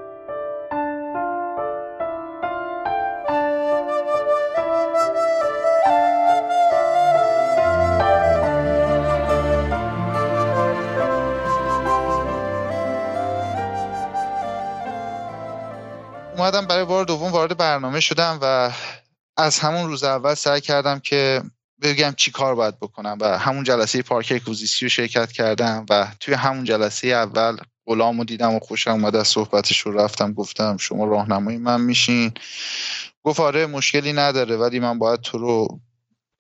S6: اومدم برای بار دوم وارد برنامه شدم و از همون روز اول سعی کردم که بگم چی کار باید بکنم و همون جلسه پارک اکوزیسی رو شرکت کردم و توی همون جلسه اول غلام دیدم و خوشم اومد از صحبتش رو رفتم گفتم شما راهنمای من میشین. گفت آره مشکلی نداره ولی من باید تو رو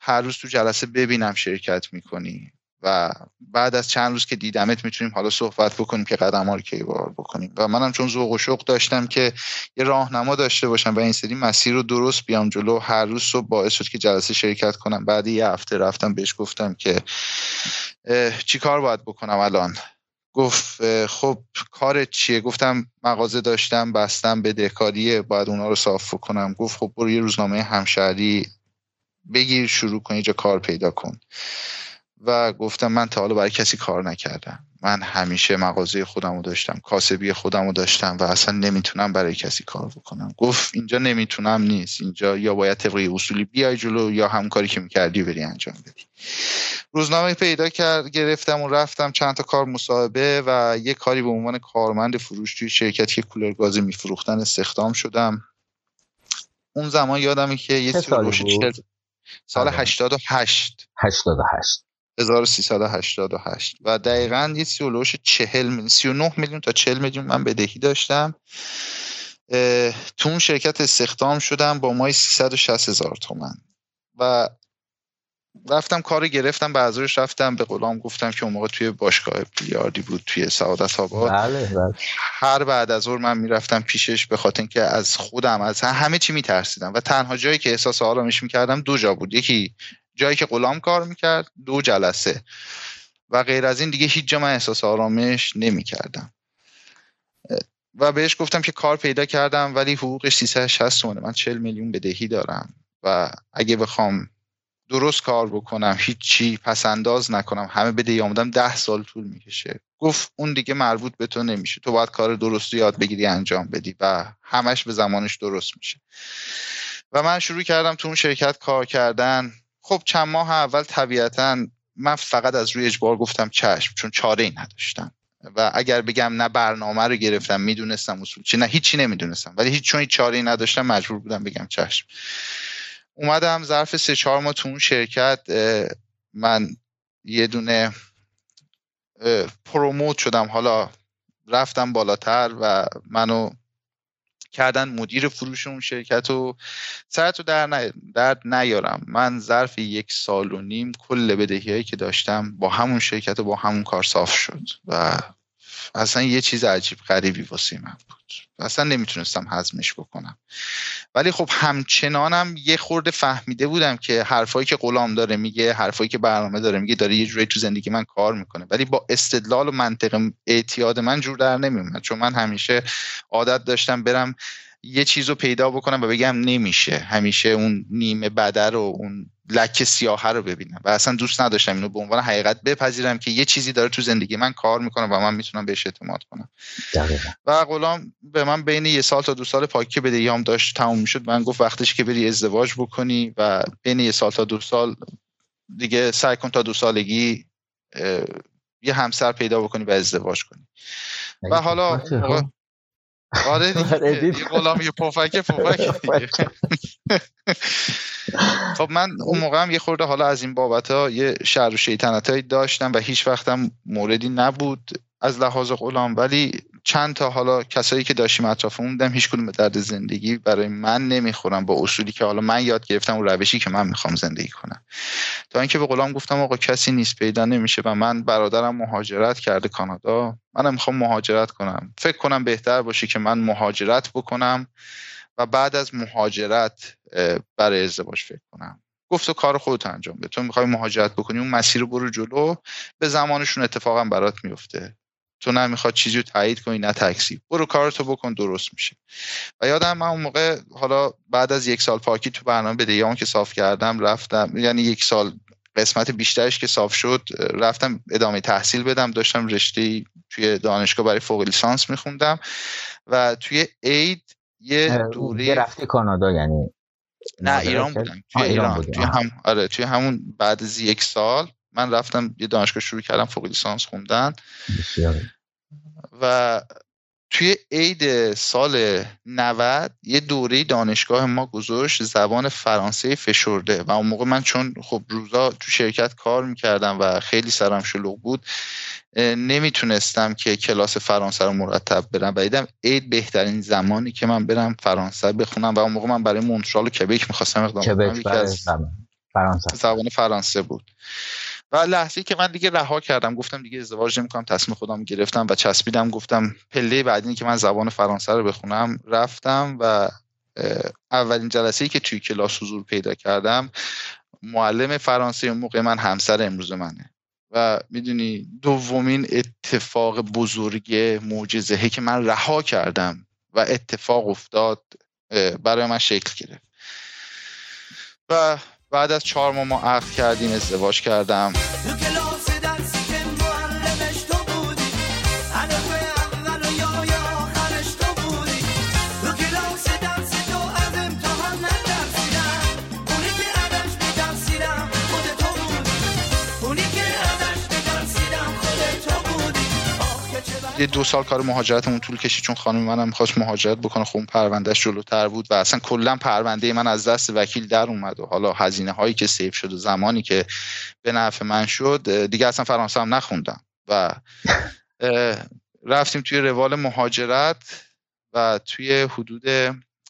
S6: هر روز تو جلسه ببینم شرکت می‌کنی. و بعد از چند روز که دیدمت می‌تونیم حالا صحبت بکنیم که قدم ها رو کی بکنیم. و منم چون ذوق و شوق داشتم که یه راهنما داشته باشم و این سری مسیر رو درست بیام جلو هر روز صبح باعث شد که جلسه شرکت کنم. بعد یه هفته رفتم بهش گفتم که چی کار باید بکنم الان؟ گفت خب کارت چیه؟ گفتم مغازه داشتم بستم بدهکاریه باید اونا رو صاف کنم گفت خب برو یه روزنامه همشهری بگیر شروع کن اینجا کار پیدا کن. و گفتم من تا حالا برای کسی کار نکردم. من همیشه مغازه خودم رو داشتم کاسبی خودم رو داشتم و اصلا نمی‌تونم برای کسی کار بکنم. گفت اینجا نمی‌تونم نیست. اینجا یا باید طبقی اصولی بیای جلو یا هم کاری که می‌کردی بری انجام بدی. روزنامه پیدا کرد گرفتم و رفتم. چند تا کار مصاحبه و یه کاری به عنوان کارمند فروش توی شرکتی که کولر گازی میفروختن استخدام شدم. اون زمان یادمه که یه سال سال 88
S8: 88
S6: 1388 و دقیقا یه سیولوش 40 میلیون 39 میلیون تا 40 میلیون من بدهی داشتم. تو اون شرکت استخدام شدم با مای 360 هزار تومن. و رفتم کار گرفتم بعضیش رفتم به غلام گفتم که اون موقع توی باشگاه بیلیاردی بود توی سعادت آباد.
S8: بله بله.
S6: هر بعد از ظهر من می‌رفتم پیشش به خاطر اینکه از خودم از همه چی میترسیدم. و تنها جایی که احساس آرامش می‌کردم دو جا بود. یکی جایی که غلام کار می‌کرد دو جلسه. و غیر از این دیگه هیچ جا من احساس آرامش نمی‌کردم. و بهش گفتم که کار پیدا کردم ولی حقوقش 360 تومنه من 40 میلیون بدهی دارم. و اگه بخوام درست کار بکنم هیچی پس انداز نکنم همه بدهی آمدم ده سال طول می‌کشه. گفت اون دیگه مربوط به تو نمیشه. تو باید کار درست یاد بگیری انجام بدی. و همش به زمانش درست میشه. و من شروع کردم تو اون شرکت کار کردن. خب چند ماه اول طبیعتا من فقط از روی اجبار گفتم چشم چون چاره ای نداشتم و اگر بگم نه برنامه رو گرفتم می‌دونستم اصول چی نه هیچی نمی‌دونستم. ولی هیچ چون هیچ چاره ای نداشتم مجبور بودم بگم چشم. اومدم ظرف سه چهار ماه تو اون شرکت من یه دونه پروموت شدم. حالا رفتم بالاتر و منو کردن مدیر فروش اون شرکت و سرتو در نه درد نیارم. من ظرف یک سال و نیم کل بدهی هایی که داشتم با همون شرکت و با همون کار صاف شد و اصلا یه چیز عجیب غریبی واسه من بود. اصلا نمی‌تونستم هضمش بکنم. ولی خب همچنانم یه خورده فهمیده بودم که حرفایی که غلام داره میگه حرفایی که برنامه داره میگه داره یه جوری تو زندگی من کار می‌کنه. ولی با استدلال و منطق اعتیاد من جور در نمیومد. چون من همیشه عادت داشتم برم یه چیز رو پیدا بکنم و بگم نمیشه. همیشه اون نیمه بدر و اون لکه سیاه رو ببینم. و اصلا دوست نداشتم اینو به عنوان حقیقت بپذیرم که یه چیزی داره تو زندگی من کار می‌کنه و من می‌تونم بهش اعتماد کنم.
S8: دقیقا.
S6: و غلام به من بین یه سال تا دو سال پاکی بدهیام داشت تموم می‌شد. من گفت وقتش که بری ازدواج بکنی و بین یه سال تا دو سال دیگه سعی کن تا دو سالگی یه همسر پیدا بکنی و ازدواج کنی. و حالا آره دیگه غلام یه پفک پفک خب من اون موقع هم یه خورده حالا از این بابت ها یه شر و شیطنت هایی داشتم و هیچ وقتم موردی نبود از لحاظ غلام ولی چند تا حالا کسایی که داشتیم اطرافمون بودم هیچ کدوم به درد زندگی برای من نمی‌خورم با اصولی که حالا من یاد گرفتم و روشی که من می‌خوام زندگی کنم. تا اینکه به غلام گفتم آقا کسی نیست پیدا نمیشه و من برادرم مهاجرت کرده کانادا منم می‌خوام مهاجرت کنم. فکر کنم بهتر باشه که من مهاجرت بکنم و بعد از مهاجرت برای ازدواج فکر کنم. گفت و کار خودت انجام بده. تو می‌خوای مهاجرت بکنی اون مسیر رو برو جلو به زمانشون اتفاقا برات میفته تو نمی‌خواد چیزی رو تایید کنی نه تکسی برو کارتو بکن درست میشه. و یادم من اون موقع حالا بعد از یک سال پاکی تو برنامه بدهیام که صاف کردم رفتم یعنی یک سال قسمت بیشترش که صاف شد رفتم ادامه تحصیل بدم داشتم رشته توی دانشگاه برای فوق لیسانس میخوندم. و توی اید یه دوره
S8: رفتی کانادا یعنی
S6: نه ایران بودم. توی ایران, توی هم آره توی همون بعد از یک سال من رفتم یه دانشگاه شروع کردم فوق لیسانس خوندن. و توی عید سال 90 یه دوره دانشگاه ما گذاشت زبان فرانسه فشرده. و اون موقع من چون خب روزا تو شرکت کار می‌کردم و خیلی سرم شلوغ بود نمی‌تونستم که کلاس فرانسه رو مرتب برم. و دیدم عید بهترین زمانی که من برم فرانسه بخونم. و اون موقع من برای مونترال و کبک می‌خواستم اقدام
S8: کنم. فرانسه.
S6: زبان فرانسه بود. و لحظه که من دیگه رها کردم گفتم دیگه ازدواج نمی‌کنم تصمیم خودم گرفتم و چسبیدم گفتم پله بعدی که من زبان فرانسه رو بخونم. رفتم و اولین جلسه ای که توی کلاس حضور پیدا کردم معلم فرانسه اون موقع من همسر امروز منه. و می‌دونی دومین اتفاق بزرگ معجزه‌ای که من رها کردم و اتفاق افتاد برای من شکل گرفت. و بعد از چهار ماه ما عقد کردیم ازدواج کردم. یه دو سال کار مهاجرتمون طول کشید چون خانم منم می‌خواست مهاجرت بکنه خب پروندهش جلوتر بود و اصلا کلا پرونده من از دست وکیل در اومد و حالا هزینه هایی که سیف شد و زمانی که به نفع من شد دیگه اصلا فرانسه هم نخوندم و رفتیم توی روال مهاجرت و توی حدود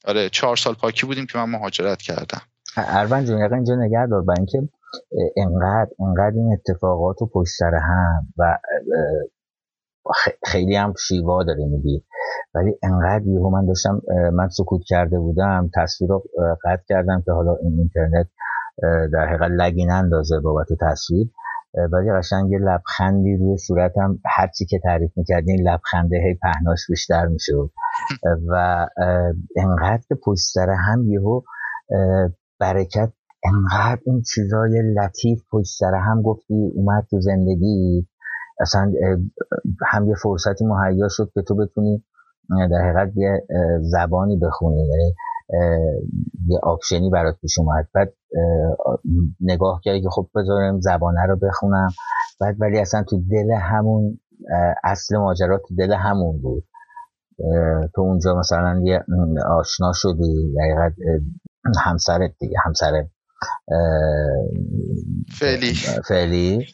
S6: آره چهار سال پاکی بودیم که من مهاجرت کردم.
S8: اروان جون اینجا نگه دار اینکه انقدر انقدر این اتفاقات و پشت سر هم و خیلی هم شیوا داره میگی. ولی انقدر یهو من داشتم من سکوت کرده بودم تصویر رو قطع کردم که حالا این اینترنت در حقیقت لگی نندازه بابت تصویر. ولی قشنگ یه لبخندی روی صورتم هرچی که تعریف می‌کردی این لبخنده هی پهناش بیشتر می‌شد و انقدر که پشت سر هم یهو برکت انقدر این چیزای لطیف پشت سر هم گفتی اومد تو زندگی. اصلا هم یه فرصتی مهیا شد که تو بتونی در حقیقت یه زبانی بخونی یعنی یه آپشنی برات پیش اومد. بعد نگاه کردی که خب بذارم زبانه رو بخونم. بعد ولی اصلا تو دل همون اصل ماجرا تو دل همون بود. تو اونجا مثلا یه آشنا شدی دقیقا همسرت دیگه همسر
S6: فعلی.
S8: فعلی.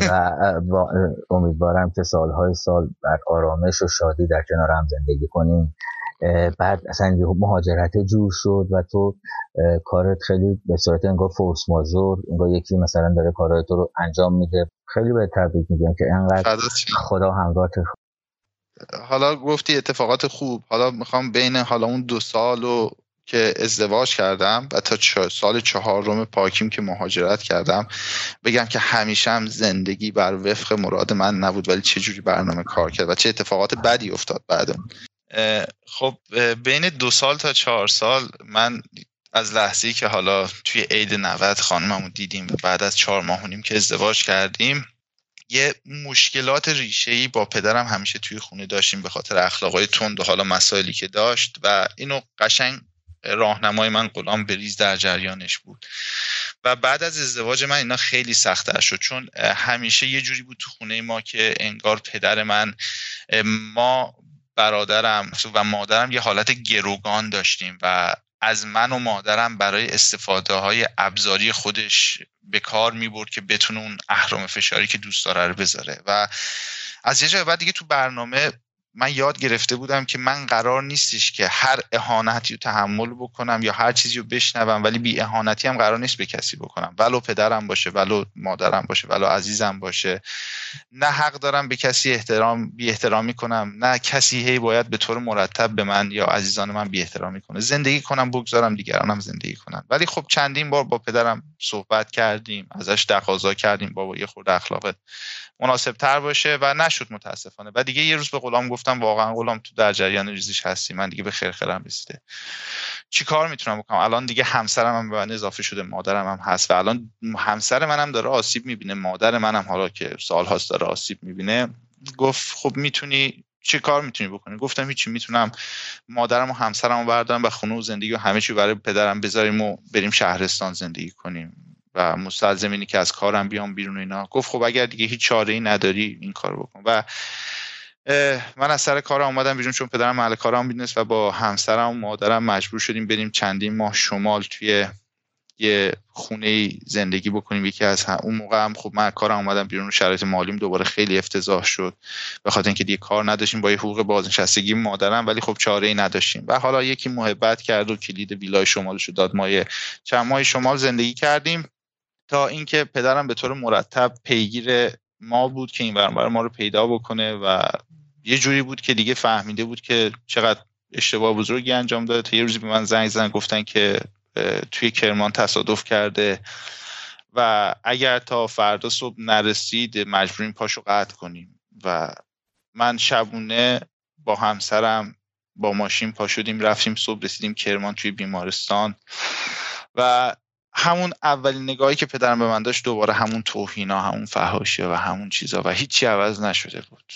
S8: و امیدوارم که سالهای سال بر آرامش و شادی در کنار هم زندگی کنیم. بعد اصلا مهاجرت جور شد و تو کارت خیلی به صورت انگار فورس مازور انگار یکی مثلا داره کارهای تو رو انجام میده. خیلی به تبریک میگم که انقدر خدا همراهت
S6: حالا گفتی اتفاقات خوب. حالا می‌خوام بین حالا اون دو سال و که ازدواج کردم و تا سال چهارم پاکیم که مهاجرت کردم. بگم که همیشه هم زندگی بر وفق مراد من نبود ولی چه جوری برنامه کار کرد و چه اتفاقات بدی افتاد بعد خب بین دو سال تا چهار سال من از لحظه که حالا توی عید 90 خانممون دیدیم و بعد از چهار ماه که ازدواج کردیم یه مشکلات ریشه با پدرم همیشه توی خونه داشتیم به خاطر اخلاقای تند و حالا مسائلی که داشت و اینو قشنگ راهنمای من غلام بریز در جریانش بود. و بعد از ازدواج من اینا خیلی سختتر شد چون همیشه یه جوری بود تو خونه ما که انگار پدر من ما برادرم و مادرم یه حالت گروگان داشتیم و از من و مادرم برای استفاده های ابزاری خودش به کار می برد که بتونه اون اهرام فشاری که دوست داره رو بذاره. و از یه جای بعد دیگه تو برنامه من یاد گرفته بودم که من قرار نیستش که هر اهانتی رو تحمل بکنم یا هر چیزی رو بشنوم ولی بی اهانتی هم قرار نیست به کسی بکنم. ولو پدرم باشه ولو مادرم باشه ولو عزیزم باشه. نه حق دارم به کسی احترام بی احترامی کنم. نه کسی هی باید به طور مرتب به من یا عزیزان من بی احترامی کنه. زندگی کنم بگذارم دیگرانم زندگی کنم ولی خب چندین بار با پدرم صحبت کردیم ازش تقاضا کردیم بابا یه خورده اخلاقت مناسب تر باشه و نشد متاسفانه. و دیگه یه روز به غلام گفتم واقعا غلام تو در جریان ریزیش هستی من دیگه به خیر خیرم رسیده. چی کار می‌تونم بکنم؟ الان دیگه همسرم هم به من اضافه شده مادرم هم هست و الان همسر منم داره آسیب می‌بینه مادر منم حالا که سالهاست داره آسیب می‌بینه. گفت خب می‌تونی چه کار می‌تونی بکنی؟ گفتم هیچی می‌تونم مادرم و همسرم بردارم و خونه و زندگی و همه چی برای پدرم بذاریم و بریم شهرستان زندگی کنیم. و مستلزم که از کارم بیام بیرون اینا. گفت خب اگر دیگه هیچ چاره ای نداری این کار بکن. و من از سر کار اومدم بیرون چون پدرم محل کارم بیدنست و با همسرم و مادرم مجبور شدیم بریم چندین ماه شمال توی یه خونه زندگی بکنیم. یکی از هم. اون موقع هم خب من کارم اومدم بیرون. شرایط مالیم دوباره خیلی افتضاح شد. به خاطر اینکه دیگه کار نداشتیم با یه حقوق بازنشستگی مادرم ولی خب چاره ای نداشتیم. و حالا یکی محبت کرد و کلید ویلای شمالشو داد. ما چند ماه شمال زندگی کردیم. تا اینکه پدرم به طور مرتب پیگیر ما بود که این برنامه ما رو پیدا بکنه و یه جوری بود که دیگه فهمیده بود که چقدر اشتباه بزرگی انجام داده. تا یه روزی به من زنگ زدن گفتن که توی کرمان تصادف کرده و اگر تا فردا صبح نرسید مجبوریم پاشو قطع کنیم. و من شبونه با همسرم با ماشین پا شدیم رفتیم صبح رسیدیم کرمان توی بیمارستان. و همون اولین نگاهی که پدرم به من داشت دوباره همون توهینا همون فهاشی و همون چیزا و هیچی عوض نشده بود.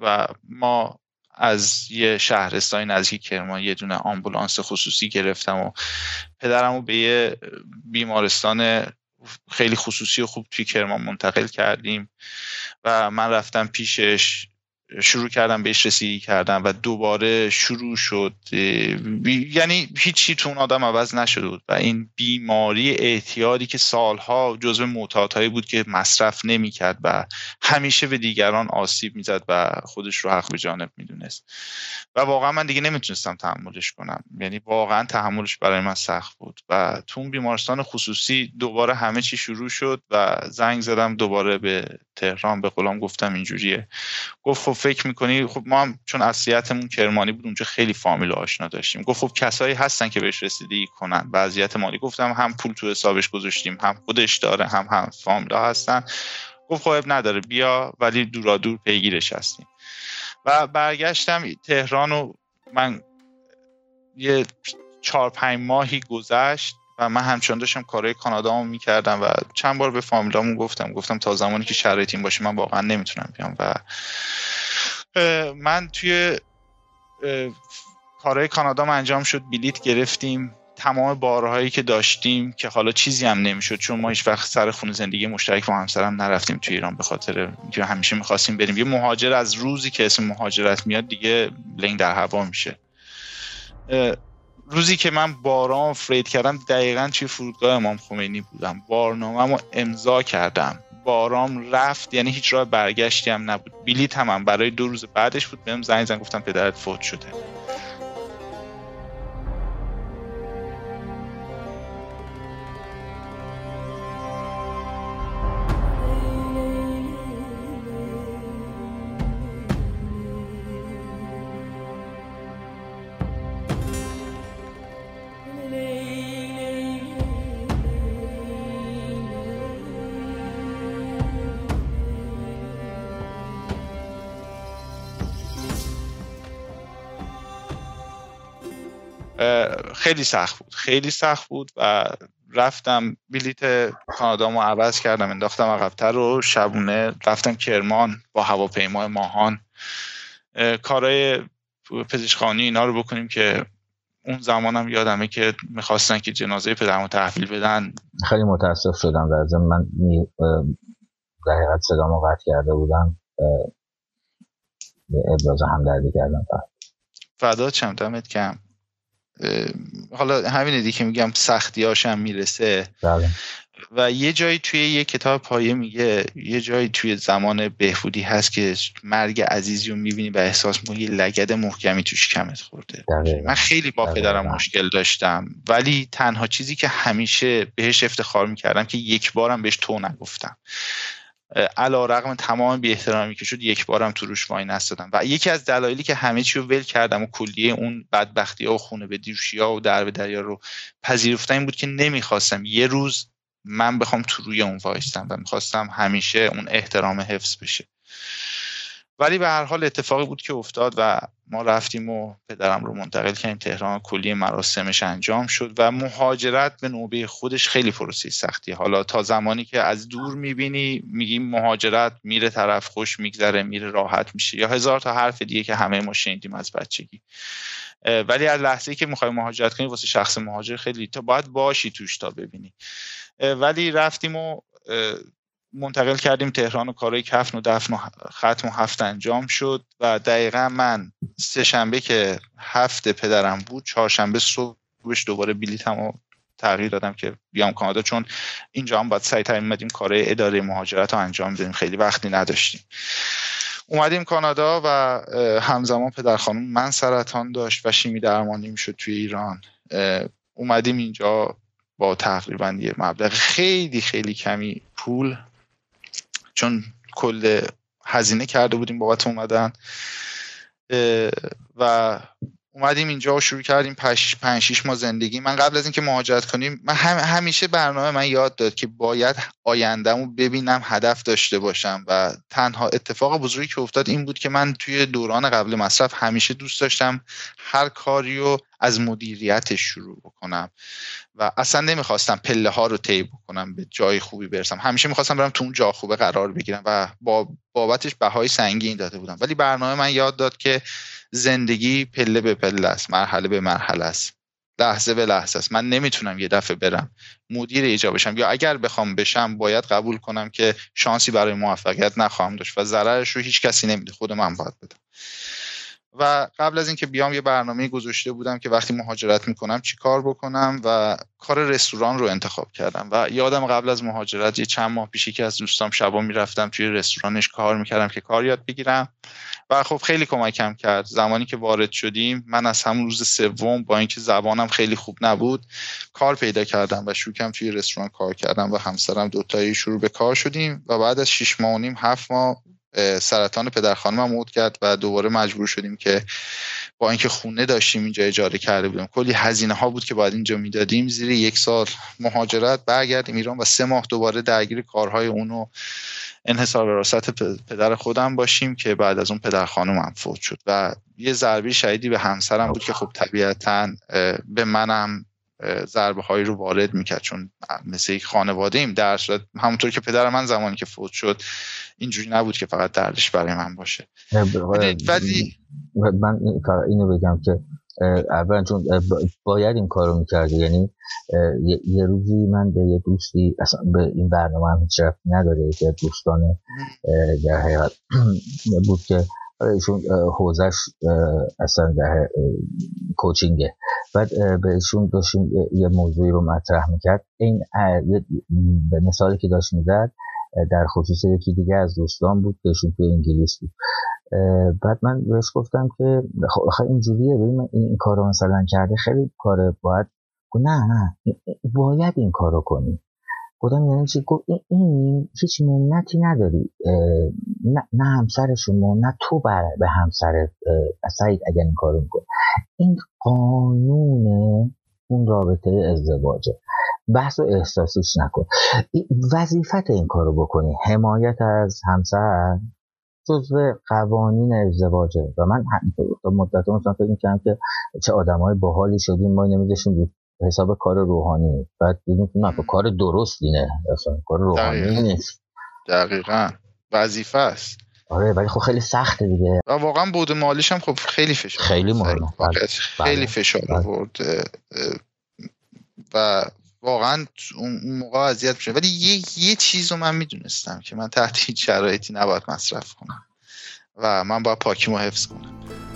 S6: و ما از یه شهرستانی نزدیک کرمان یه دونه آمبولانس خصوصی گرفتم و پدرم به یه بیمارستان خیلی خصوصی و خوب توی کرمان منتقل کردیم و من رفتم پیشش شروع کردم بهش رسیدگی کردم و دوباره شروع شد. یعنی هیچی تو اون آدم عوض نشده بود و این بیماری اعتیادی که سالها جزو معتادهایی بود که مصرف نمی‌کرد و همیشه به دیگران آسیب می‌زد و خودش رو حق به جانب می‌دونست. و واقعا من دیگه نمی‌تونستم تحملش کنم. یعنی واقعا تحملش برای من سخت بود و تو اون بیمارستان خصوصی دوباره همه چی شروع شد و زنگ زدم دوباره به تهران به غلام گفتم اینجوریه. گفت خب فکر می‌کنی؟ خب ما هم چون اصلیتمون کرمانی بود اونجا خیلی فامیل آشنا داشتیم. گفت خب کسایی هستن که بهش رسیدگی کنن. وضعیت مالی. گفتم هم پول تو حسابش گذاشتیم هم خودش داره هم هم فامیلا هستن. گفت خب نداره بیا. ولی دورا دور پیگیرش هستیم. و برگشتم تهران و من یه چهار پنج ماهی گذشت. و من همچنان داشتم کارهای کانادا می‌کردم و چند بار به فامیلامون گفتم گفتم تا زمانی که شرایط این باشه من واقعا نمی‌تونم بیام. و من توی کارهای کانادا انجام شد بلیت گرفتیم تمام بارهایی که داشتیم که حالا چیزی هم نمی‌شد چون ما هیچ وقت سر خونه زندگی مشترک با همسرم نرفتیم توی ایران به خاطر که همیشه می‌خواستیم بریم. یه مهاجر از روزی که اسم مهاجرت میاد دیگه لنگ در هوا میشه. روزی که من بارام فرید کردم دقیقا توی فرودگاه امام خمینی بودم. بارنامه امضا کردم. بارام رفت یعنی هیچ راه برگشتی هم نبود. بلیت هم, هم برای دو روز بعدش بود. بهم زنگ زنگ گفتم پدرت فوت شده. خیلی سخت بود. خیلی سخت بود و رفتم بلیت کانادامو عوض کردم انداختم عقبتر رو شبونه رفتم کرمان با هواپیمای ماهان. کارهای پزشکانی اینا رو بکنیم که اون زمانم یادمه که می‌خواستن که جنازه پدرمو تحویل بدن.
S8: خیلی متاسف شدم در من در حقیقت صدامو قطع کرده بودم. ابراز همدردی کردم
S6: فدا چم دمت کم حالا همین دیگه که میگم سختی هاشم می‌رسه.
S8: بله.
S6: و یه جایی توی یه کتاب پایه میگه یه جایی توی زمان بهبودی هست که مرگ عزیزی رو می‌بینی و احساس می‌کنی یه لگد محکمی توش کمت خورده. من خیلی با پدرم مشکل داشتم. ولی تنها چیزی که همیشه بهش افتخار می‌کردم که یک بارم بهش تو نگفتم. علا رقم تمام بی احترامی که شد یک بارم تو روش وای نستادم. و یکی از دلایلی که همه چی رو ول کردم و کلیه اون بدبختی ها و خونه به دیوشی ها و در به دریا رو پذیرفتم این بود که نمی‌خواستم یه روز من بخوام تو روی اون وایستم و می‌خواستم همیشه اون احترام حفظ بشه. ولی به هر حال اتفاقی بود که افتاد و ما رفتیم و پدرم رو منتقل کردیم تهران. کلی مراسمش انجام شد و مهاجرت به نوبه خودش خیلی پروسه سختی. حالا تا زمانی که از دور می‌بینی میگیم مهاجرت میره طرف خوش میگذره میره راحت میشه. یا هزار تا حرف دیگه که همه ما شنیدیم از بچگی. ولی از لحظه که می‌خوای مهاجرت کنی واسه شخص مهاجر خیلی تا باید باشی توش تا ببینی. ولی رفتیم و منتقل کردیم تهران و کارهای کفن و دفن و ختم و هفت انجام شد و دقیقا من سه شنبه که هفت پدرم بود چهارشنبه صبحش دوباره بلیتم و تغییر دادم که بیام کانادا چون اینجا هم باید سعی ترین اومدیم کارهای اداره مهاجرت رو انجام بدیم. خیلی وقتی نداشتیم. اومدیم کانادا و همزمان پدر خانم من سرطان داشت و شیمی درمانی شد توی ایران. اومدیم اینجا با تقریبا یه مبلغ خیلی خیلی کمی پول چون کل هزینه کرده بودیم بابت اومدن. و اومدیم اینجا و شروع کردیم پنج شیش ماه زندگی. من قبل از اینکه مهاجرت کنیم من همیشه برنامه من یاد داد که باید آیندهمو ببینم هدف داشته باشم. و تنها اتفاق بزرگی که افتاد این بود که من توی دوران قبل مصرف همیشه دوست داشتم هر کاری رو از مدیریتش شروع بکنم. و اصلا نمی‌خواستم پله ها رو طی بکنم به جای خوبی برسم. همیشه می‌خواستم برم تو اون جا خوبه قرار بگیرم و با بابتش بهای سنگین داده بودم. ولی برنامه من یاد داد که زندگی پله به پله است مرحله به مرحله است. لحظه به لحظه است. من نمی‌تونم یه دفعه برم مدیر ایجا بشم. یا اگر بخوام بشم باید قبول کنم که شانسی برای موفقیت نخواهم داشت و ضررش رو هیچ کسی نمیده. خود من باید بدم. و قبل از اینکه بیام یه برنامه گذاشته بودم که وقتی مهاجرت می‌کنم چی کار بکنم و کار رستوران رو انتخاب کردم و یادم قبل از مهاجرت یه چند ماه پیشی که از دوستام شبا می‌رفتم توی رستورانش کار می‌کردم که کار یاد بگیرم و خب خیلی کمکم کرد. زمانی که وارد شدیم من از همون روز سوم با اینکه زبانم خیلی خوب نبود کار پیدا کردم و شروع توی رستوران کار کردم و همسرم دوتایی شروع به کار شدیم و بعد از شش ماه و نیم هفت ماه سرطان پدر خانمم موت کرد و دوباره مجبور شدیم که با اینکه خونه داشتیم اینجا اجاره کرده بودیم. کلی هزینه ها بود که باید اینجا می‌دادیم. زیر یک سال مهاجرت برگردیم ایران و سه ماه دوباره درگیر کارهای اونو انحصار وراثت پدر خودم باشیم که بعد از اون پدر خانمم فوت شد. و یه ضربی شدیدی به همسرم بود که خب طبیعتا به منم ضربه هایی رو وارد می‌کرد. چون مثل یک خانواده ایم در صورت همونطور که پدر من زمانی که فوت شد اینجوری نبود که فقط دردش برای من باشه.
S8: ولی من اینو بگم که اول چون باید این کارو می‌کردی. یعنی یه روزی من به یه دوستی اصلا به این برنامه هم هیچ نداره. که دوستان در حقیقت بود که ایشون حوزش اصلا در کوچینگه. بعد بهشون داشتیم یه موضوعی رو مطرح می‌کرد. این به مثالی که داشت می‌زد در خصوص یکی دیگه از دوستان بود که ایشون تو انگلیس بود. بعد من بهش گفتم که خب اینجوریه ببین این, این کار رو مثلا کرده خیلی کار باید نه نه باید این کار رو کنی. گفتم یعنی چی؟ گفت این هیچ منتی نداری. نه, همسر شما نه تو بر به همسر سعید اگر این کارو می‌کنه این قانون اون رابطه ازدواجه. بحث و احساسیش نکن. وظیفت این کارو بکنی حمایت از همسر جزو قوانین ازدواجه. و من تا مدت مثلا فکر می‌کنم که چه آدمای باحالی شدیم ما نمیذاشیم حساب کار روحانی. بعد دیدیم که کار درست اینه اصلا کار روحانی نیست.
S6: دقیقا. وظیفه است.
S8: آره ولی خب خیلی سخته دیگه.
S6: و واقعا بود مالیش هم خب خیلی فشار
S8: خیلی مهمه.
S6: بله. خیلی بله. فشار بله. آورد. و واقعا اون موقع اذیت میشه ولی یه یه چیز رو من می‌دونستم که من تحت هیچ شرایطی نباید مصرف کنم و من باید پاکیمو حفظ کنم.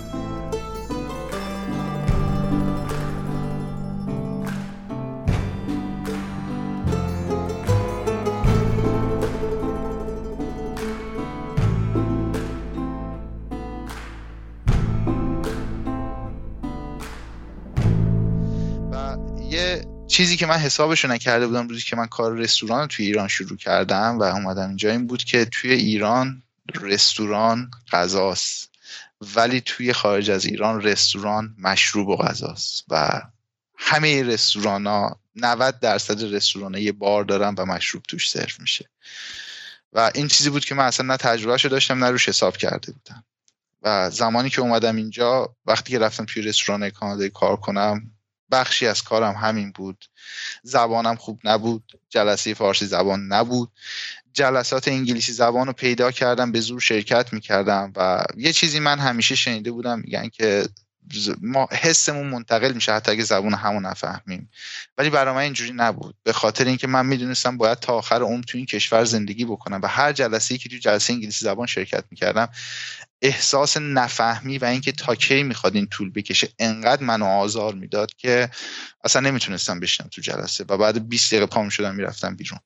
S6: چیزی که من حسابش رو نکرده بودم روزی که من کار رستوران رو توی ایران شروع کردم و اومدم اینجا این بود که توی ایران رستوران غذاست. ولی توی خارج از ایران رستوران مشروب و غذاست و همه رستوران ها 90 درصد رستوران یه بار دارن و مشروب توش سرو میشه. و این چیزی بود که من اصلا نه تجربه شو داشتم نه روش حساب کرده بودم. و زمانی که اومدم اینجا وقتی که رفتم توی رستوران کانادایی کار کنم بخشی از کارم همین بود. زبانم خوب نبود. جلسه فارسی زبان نبود. جلسات انگلیسی زبان رو پیدا کردم به زور شرکت می‌کردم و یه چیزی من همیشه شنیده بودم میگن که ما حسمون منتقل میشه حتی اگه زبون همون نفهمیم. ولی برای من اینجوری نبود. به خاطر اینکه من می‌دونستم باید تا آخر عمر تو این کشور زندگی بکنم و هر جلسه ای که تو جلسه انگلیسی زبان شرکت می‌کردم احساس نفهمی و اینکه تا کی می‌خواد این طول بکشه انقدر منو آزار می‌داد که اصلا نمی‌تونستم بشنم تو جلسه و بعد 20 دقیقه پا شدم می‌رفتم بیرون.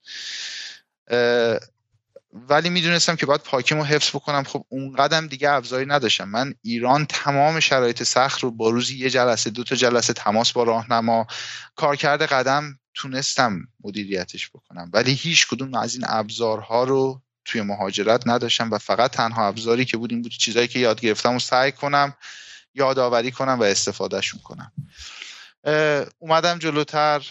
S6: ولی می‌دونستم که باید پاکیمو حفظ بکنم. خب اون قدم دیگه ابزاری نداشتم. من ایران تمام شرایط سخت رو با روزی یه جلسه دو تا جلسه تماس با راهنما کارکرد قدم تونستم مدیریتش بکنم. ولی هیچ کدوم از این ابزارها رو توی مهاجرت نداشتم و فقط تنها ابزاری که بود این بود چیزایی که یاد گرفتم و سعی کنم یادآوری کنم و استفادهشون کنم. اومدم جلوتر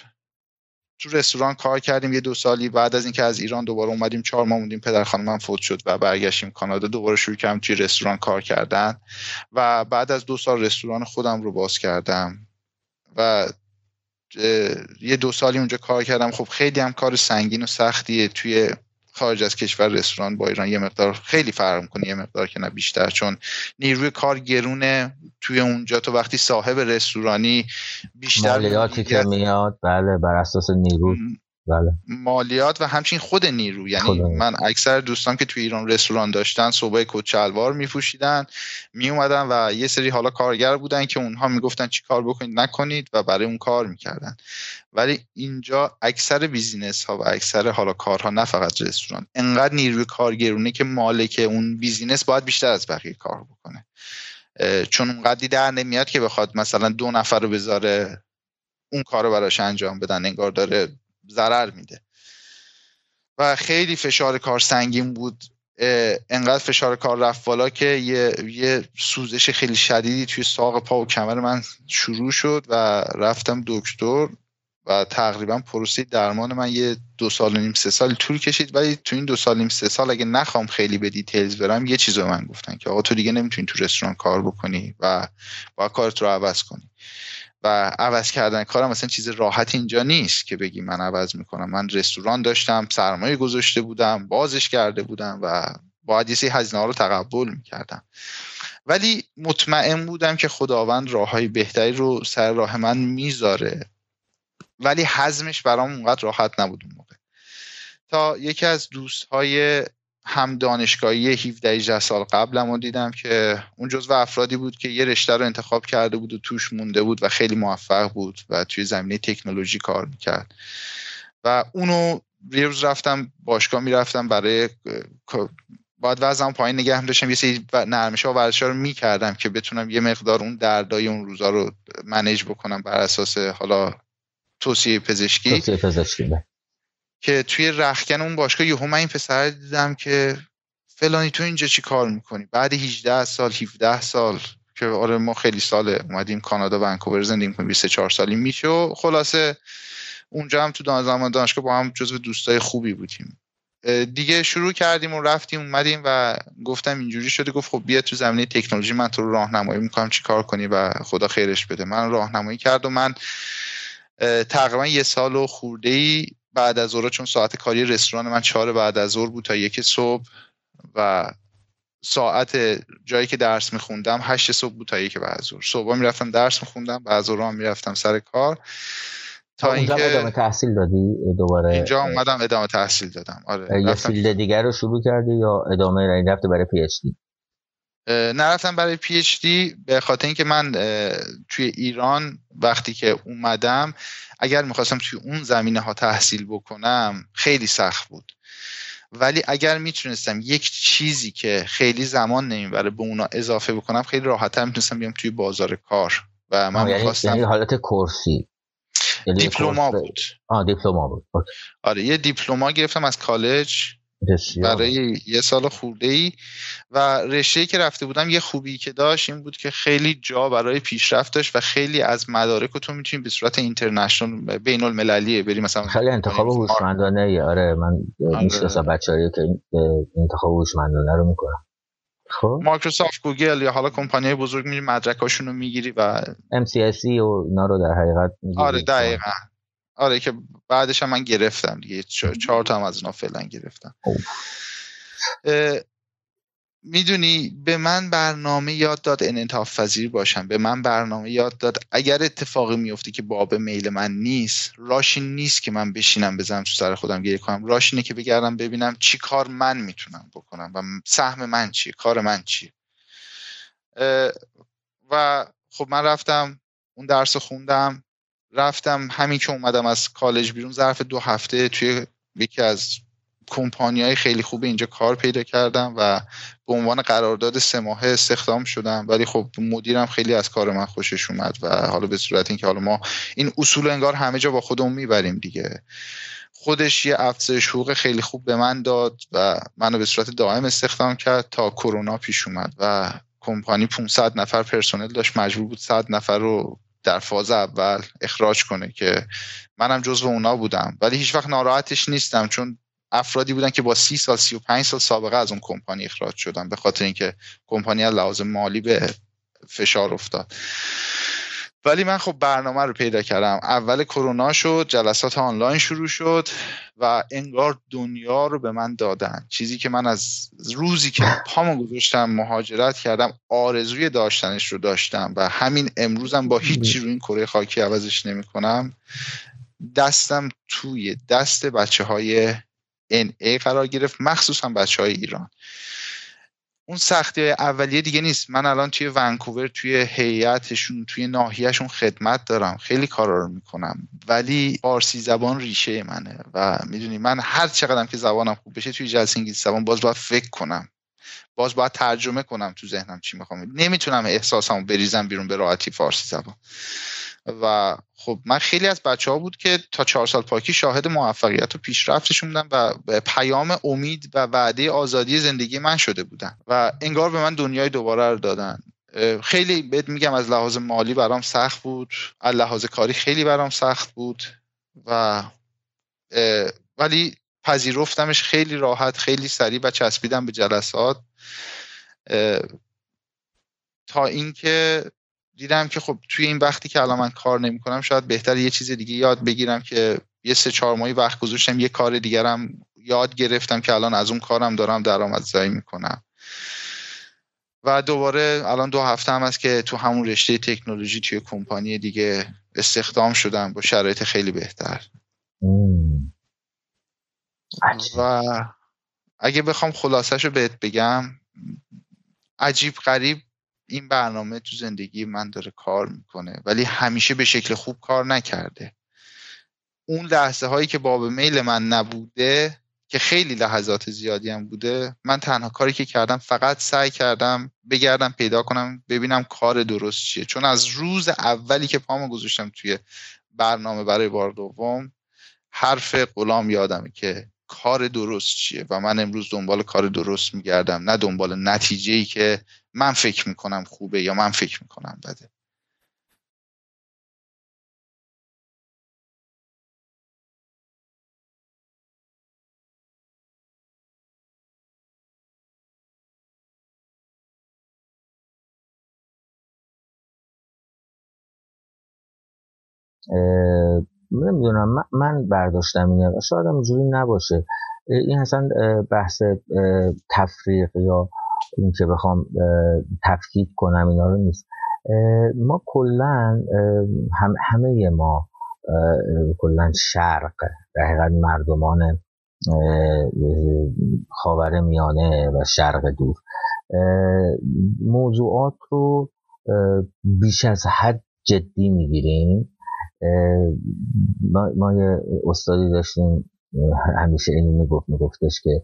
S6: تو رستوران کار کردیم یه دو سالی. بعد از اینکه از ایران دوباره اومدیم چهار ماه موندیم پدر خانمم فوت شد و برگشتیم کانادا. دوباره شروع کردم توی رستوران کار کردن و بعد از دو سال رستوران خودم رو باز کردم و یه دو سالی اونجا کار کردم. خب خیلی هم کار سنگین و سختیه توی خارج از کشور رستوران با ایران یه مقدار خیلی فرق می‌کنه یه مقدار که نه بیشتر چون نیروی کار گرونه توی اونجا. تو وقتی صاحب رستورانی بیشتر
S8: مالیاتی که میاد بله بر اساس نیرو. بله.
S6: مالیات و همچنین خود نیرو. یعنی
S8: نیرو.
S6: من اکثر دوستان که توی ایران رستوران داشتن صبح کت شلوار میپوشیدن میومدن و یه سری حالا کارگر بودن که اونها می‌گفتن چی کار بکنید نکنید و برای اون کار می‌کردن. ولی اینجا اکثر business ها و اکثر حالا کارها نه فقط رستوران. انقدر نیروی کار گرونه که مالک اون business باید بیشتر از بقیه کار بکنه. چون اونقدری در نمیاد که بخواد مثلا دو نفر رو بذاره اون کار رو براش انجام بدن انگار داره ضرر میده. و خیلی فشار کار سنگین بود. انقدر فشار کار رفت بالا که یه, یه سوزش خیلی شدیدی توی ساق پا و کمر من شروع شد و رفتم دکتر و تقریبا پروسه درمان من یه دو سال و نیم سه سال طول کشید. ولی تو این دو سال و نیم سه سال اگه نخوام خیلی به details برم یه چیز من گفتن که آقا تو دیگه نمی‌تونی تو رستوران کار بکنی و با کارت رو عوض کنی. و عوض کردن کارم مثلا چیز راحت اینجا نیست که بگی من عوض می‌کنم. من رستوران داشتم سرمایه گذاشته بودم بازش کرده بودم و باید یه رو تقبل می‌کردم. ولی مطمئن بودم که خداوند راه های بهتری رو سر راه من می‌ذاره. ولی حزمش برام اونقدر راحت نبود اون موقع. تا یکی از دوست های هم دانشگاهی 17 18 سال قبلم رو دیدم که اون جزو افرادی بود که یه رشته رو انتخاب کرده بود و توش مونده بود و خیلی موفق بود و توی زمینه تکنولوژی کار می‌کرد و اونو یه روز رفتم باشگاه می‌رفتم برای باید وزنم پایین نگه هم داشتم یه سری نرمش ها و ورزش رو می‌کردم که بتونم یه مقدار اون دردای اون روزا رو منیج بکنم بر اساس حالا توصیه پزشکی
S8: توصیه پزشکی بله.
S6: که توی رخکن اون باشگاه یهو من این پسر دیدم که فلانی تو اینجا چی کار می‌کنی؟ بعد 18 سال 17 سال که آره ما خیلی سال اومدیم کانادا ونکوور زندگی می‌کنیم 24 سالی میشه و خلاصه اونجا هم تو زمان دانشگاه با هم جزو دوستای خوبی بودیم. دیگه شروع کردیم و رفتیم اومدیم و گفتم اینجوری شده گفت خب بیا تو زمینه تکنولوژی من تو راهنمایی می‌کنم چی کار کنی و خدا خیرش بده. من راهنمایی کرد و من تقریبا یه سال و خورده ای بعد از ظهر چون ساعت کاری رستوران من چهار بعد از ظهر بود تا یک صبح و ساعت جایی که درس میخوندم هشت صبح بود تا یک بعد از ظهر. صبح می‌رفتم درس میخوندم بعد از ظهر می‌رفتم سر کار.
S8: تا اینکه ادامه تحصیل دادی؟ دوباره
S6: اینجا اومدم ادامه تحصیل دادم. آره
S8: یه field دیگر رو شروع کردی یا ادامه رفته برای PhD
S6: نرفتم برای PhD به خاطر اینکه من توی ایران وقتی که اومدم اگر می‌خواستم توی اون زمینه ها تحصیل بکنم خیلی سخت بود. ولی اگر می‌تونستم یک چیزی که خیلی زمان نمی‌بره به اونا اضافه بکنم خیلی راحتتر می‌تونستم بیام توی بازار کار و من
S8: یعنی
S6: می‌خواستم
S8: یعنی حالت کورسی
S6: دیپلوما بود.
S8: آه دیپلوما بود.
S6: آره یه دیپلوما گرفتم از کالج.
S8: بسیار.
S6: برای یه سال خورده ای. و رشته که رفته بودم یه خوبی که داشت این بود که خیلی جا برای پیشرفت داشت و خیلی از مدارک تو می‌تونی به صورت اینترنشنال بین المللیه بری مثلا
S8: خیلی انتخاب هوشمندانه ای آره من می‌شناسم بچه‌ای که انتخاب هوشمندانه رو می‌کنم
S6: خب؟ مایکروسافت گوگل یا حالا کمپانی بزرگ میری مدرکاشون رو می‌گیری و
S8: MCSE و اینا رو در حقیقت می‌گیری.
S6: آره دقیقا. آره که بعدش هم من گرفتم دیگه. چهار تا هم از اونا فعلا گرفتم. می‌دونی به من برنامه یاد داد انعطاف پذیر باشم. به من برنامه یاد داد. اگر اتفاقی میفته که باب میل من نیست راش این نیست که من بشینم بزنم تو سر خودم گریه کنم. راش اینه که بگردم ببینم چی کار من می‌تونم بکنم و سهم من چیه کار من چیه. و خب من رفتم اون درس خوندم. رفتم همین که اومدم از کالج بیرون ظرف دو هفته توی یکی از کمپانی های خیلی خوب اینجا کار پیدا کردم و به عنوان قرارداد سه ماهه استخدام شدم. ولی خب مدیرم خیلی از کار من خوشش اومد و حالا به صورت اینکه حالا ما این اصول انگار همه جا با خودمون می‌بریم دیگه. خودش یه افزایش حقوق خیلی خوب به من داد و منو به صورت دائم استخدام کرد تا کرونا پیش اومد و کمپانی 500 نفر پرسنل داشت مجبور بود 100 نفر رو در فاز اول اخراج کنه که منم جزو اونا بودم. ولی هیچ وقت ناراحتش نیستم چون افرادی بودن که با سی سال سی و پنج سال سابقه از اون کمپانی اخراج شدن به خاطر اینکه کمپانی از لحاظ مالی به فشار افتاد. ولی من خب برنامه رو پیدا کردم. اول کرونا شد جلسات آنلاین شروع شد و انگار دنیا رو به من دادن. چیزی که من از روزی که پامو گذاشتم مهاجرت کردم آرزوی داشتنش رو داشتم و همین امروزم با هیچی رو این کره خاکی عوضش نمی‌کنم. دستم توی دست بچه های NA قرار گرفت مخصوصا بچه های ایران. اون سختی اولیه دیگه نیست. من الان توی ونکوور توی هیئتشون توی ناحیهشون خدمت دارم. خیلی کارا رو می‌کنم. ولی فارسی زبان ریشه منه و می‌دونی من هر چقدرم که زبانم خوب بشه توی جلسه انگلیسی زبان باز باید فکر کنم. باز باید ترجمه کنم تو ذهنم چی می‌خوام. نمی‌تونم احساسمو بریزم بیرون به راحتی فارسی زبان. و خب من خیلی از بچه ها بود که تا چهار سال پاکی شاهد موفقیت و پیشرفتشون بودن و پیام امید و وعده آزادی زندگی من شده بودن و انگار به من دنیای دوباره رو دادن. خیلی بهت میگم از لحاظ مالی برام سخت بود از لحاظ کاری خیلی برام سخت بود و ولی پذیرفتمش خیلی راحت خیلی سریع و چسبیدم به جلسات. تا اینکه دیدم که خب توی این وقتی که الان من کار نمی‌کنم شاید بهتر یه چیز دیگه یاد بگیرم که یه سه چهار ماهی وقت گذاشتم یه کار دیگرم یاد گرفتم که الان از اون کارم دارم درآمدزایی می‌کنم. و دوباره الان دو هفته هم است که تو همون رشته تکنولوژی توی کمپانی دیگه استخدام شدم با شرایط خیلی بهتر. و اگه بخوام خلاصش رو بهت بگم عجیب غریب این برنامه تو زندگی من داره کار می‌کنه ولی همیشه به شکل خوب کار نکرده. اون لحظه هایی که باب میل من نبوده که خیلی لحظات زیادی هم بوده من تنها کاری که کردم فقط سعی کردم بگردم پیدا کنم ببینم کار درست چیه. چون از روز اولی که پامو گذاشتم توی برنامه برای بار دوم حرف غلام یادمه که کار درست چیه و من امروز دنبال کار درست میگردم نه دنبال نتیجه ای که من فکر می‌کنم خوبه یا من فکر می‌کنم بده.
S8: نمی‌دونم من برداشتم اینه شاید هم نباشه. این اصلا بحث تفریق یا این که بخوام تفکیک کنم اینا رو نیست. ما کلا هم همه ما کلا شرق در حقیقت مردمان خاور میانه و شرق دور. موضوعات رو بیش از حد جدی می‌گیریم. ما, ما یه استادی داشتیم همیشه اینو می‌گفت میگفتش که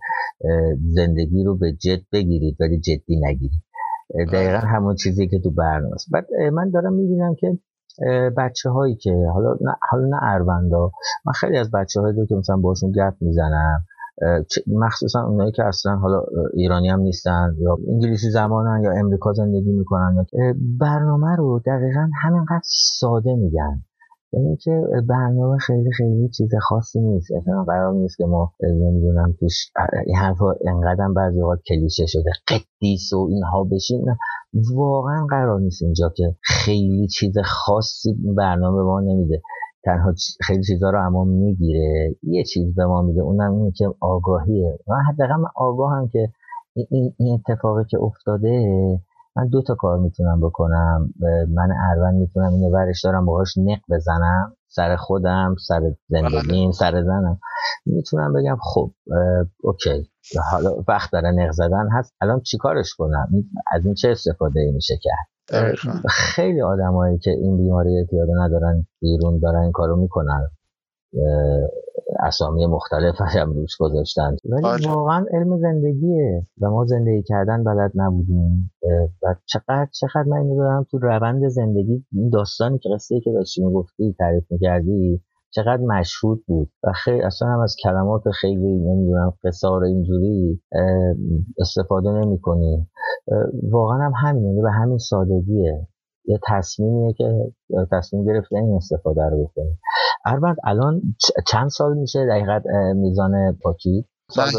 S8: زندگی رو به جد بگیرید ولی جدی نگیرید. دقیقا همون چیزی که تو برنامه است بعد من دارم می‌بینم که بچه هایی که حالا نه حالا نه اروندا من خیلی از بچه هایی که مثلا باشون گپ می‌زنم. مخصوصا اونایی که اصلا حالا ایرانی هم نیستن یا انگلیسی زمانن یا امریکا زندگی می‌کنن برنامه رو دقیقا همینقدر ساده میگن. یعنی که برنامه خیلی خیلی چیز خاصی نیست. اصلا قرار نیست که ما نمی‌دونم توش این حرفا انقدر بعضی وقت کلیشه شده قدیس و اینها بشین. واقعا قرار نیست اینجا که خیلی چیز خاصی برنامه ما نمیده. تنها خیلی چیزها رو اما می‌گیره. یه چیز به ما میده اونم اینه که آگاهیه. من حداقل من آگاهم که این, این اتفاقی که افتاده من دو تا کار می‌تونم بکنم. من اروند می‌تونم اینو ورش دارم باهاش نق بزنم. سر خودم سر زندگیم سر زنم. می‌تونم بگم خب اوکی. حالا وقت داره نق زدن هست. الان چیکارش کنم؟ از این چه استفاده میشه کرد؟ خیلی آدمایی که این بیماری اعتیاد ندارن بیرون دارن این کارو می‌کنن. اسامی مختلف هم روش گذاشتن. ولی. واقعا علم زندگیه و ما زندگی کردن بلد نبودیم. و چقدر چقدر من اینو دارم تو روند زندگی این داستانی که قصه که داشتی می‌گفتی تعریف می‌کردی چقدر مشهود بود. و خیلی اصلا هم از کلمات خیلی نمی‌دونم قصار اینجوری استفاده نمی کنی واقعا هم همینه به همین سادگیه. یه تصمیمیه که تصمیم گرفته این استفاده رو بکنی اربد الان چند سال میشه دقیقت میزان پاکی؟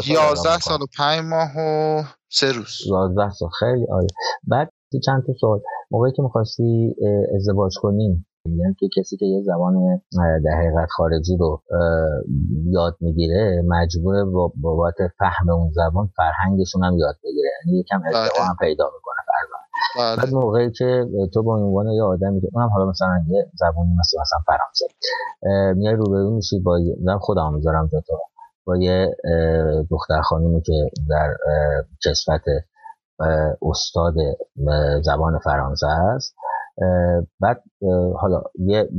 S6: یازده سال و پنج ماه و سه روز.
S8: یازده سال خیلی آره بعد چند تا سال موقعی که می‌خواستی ازدواج کنی یعنی که کسی که یه زبان در حقیقت خارجی رو یاد می‌گیره مجبوره با بابت فهم اون زبان فرهنگشون هم یاد بگیره. یعنی یکم ارتقا هم پیدا می‌کنه.
S6: بله.
S8: بعد موقعی که تو به عنوان یه آدمی که اونم حالا مثلا یه زبانی مثل مثلا فرانسه میای روبرو میشی با زن خودم می‌ذارم تو. با یه دختر خانومی که در کسفت استاد زبان فرانسه است. بعد حالا یه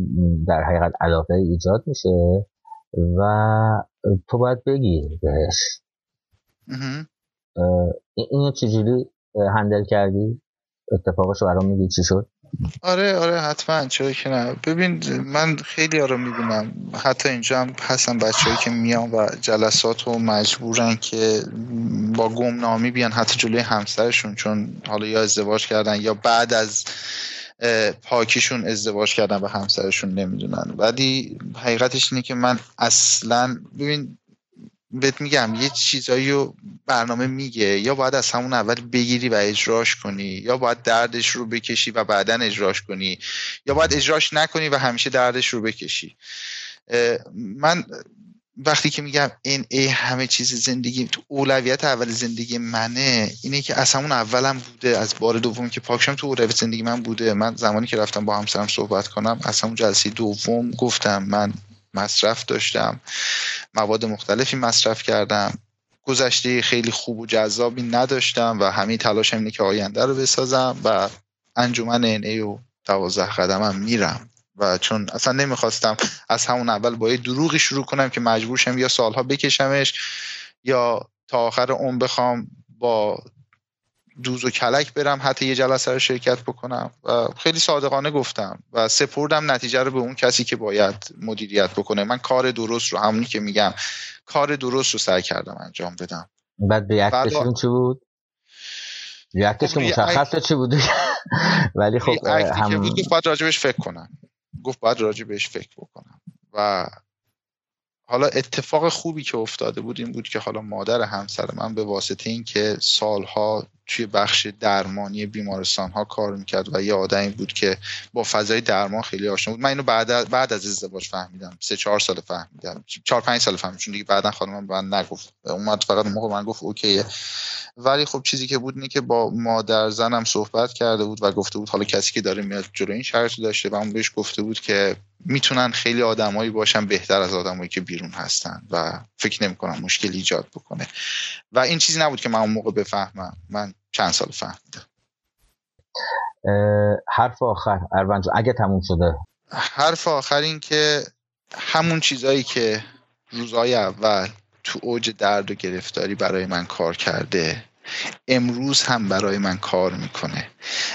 S8: در حقیقت علاقه ایجاد میشه و تو باید بگی بهش. اینو چجوری هندل کردی؟ اتفاقش برام میگی چی شد؟
S6: آره آره حتما چرا که نه. ببین من خیلی رو می‌بینم. حتی اینجا هم هستن بچههایی که میان و جلسات رو مجبورن که با گمنامی بیان حتی جلوی همسرشون چون حالا یا ازدواج کردن یا بعد از پاکیشون ازدواج کردن به همسرشون نمی‌دونن. ولی حقیقتش اینه که من اصلا ببین بهت میگم یه چیزایی رو برنامه میگه یا باید از همون اول بگیری و اجراش کنی یا باید دردش رو بکشی و بعدا اجراش کنی یا باید اجراش نکنی و همیشه دردش رو بکشی. من وقتی که میگم این ای همه چیز زندگی تو اولویت اول زندگی منه اینه که از همون اولم بوده از بار دوم که پاکشم تو اولویت زندگی من بوده. من زمانی که رفتم با همسرم صحبت کنم از همون جلسه دوم گفتم من مصرف داشتم. مواد مختلفی مصرف کردم. گذشته خیلی خوب و جذابی نداشتم و همه تلاشم اینه که آینده رو بسازم و انجمن ای و دوازده قدمم میرم. و چون اصلا نمی‌خواستم از همون اول با یه دروغی شروع کنم که مجبورشم یا سالها بکشمش یا تا آخر اون بخوام با دوز و کلک برم حتی یه جلسه رو شرکت بکنم. و خیلی صادقانه گفتم و سپردم نتیجه رو به اون کسی که باید مدیریت بکنه. من کار درست رو همونی که میگم کار درست رو سعی کردم انجام بدم.
S8: بعد ریاکتشون چی بود؟ ریاکتش
S6: خب
S8: که مشخص چی بود؟
S6: ولی خب هم... گفت باید راجبش فکر کنم گفت باید راجبش فکر بکنم. و حالا اتفاق خوبی که افتاده بود این بود که حالا مادر همسر من به واسطه اینکه سالها توی بخش درمانی بیمارستان ها کار می‌کرد و یه آدمی بود که با فضای درمان خیلی آشنا بود. من اینو بعد از, بعد از ازدواج فهمیدم. سه چهار سال فهمیدم. چهار پنج سال فهمیدم. چون دیگه بعدا خانم من نگفت. اومد فقط اون موقع من گفت اوکیه. ولی خب چیزی که بود اینه که با مادر زنم صحبت کرده بود و گفته بود حالا کسی که داره میاد جلو این شرط داشته و اون بهش گفته بود که می‌تونن خیلی آدمایی باشن بهتر از آدمایی که بیرون هستن و فکر نمی‌کنم مشکل ایجاد بکنه. و این چیزی نبود که من اون موقع بفهمم. من چند سال فهمیدم
S8: حرف آخر اروان اگه تموم شده.
S6: حرف آخر این که همون چیزایی که روزهای اول تو اوج درد و گرفتاری برای من کار کرده امروز هم برای من کار می‌کنه.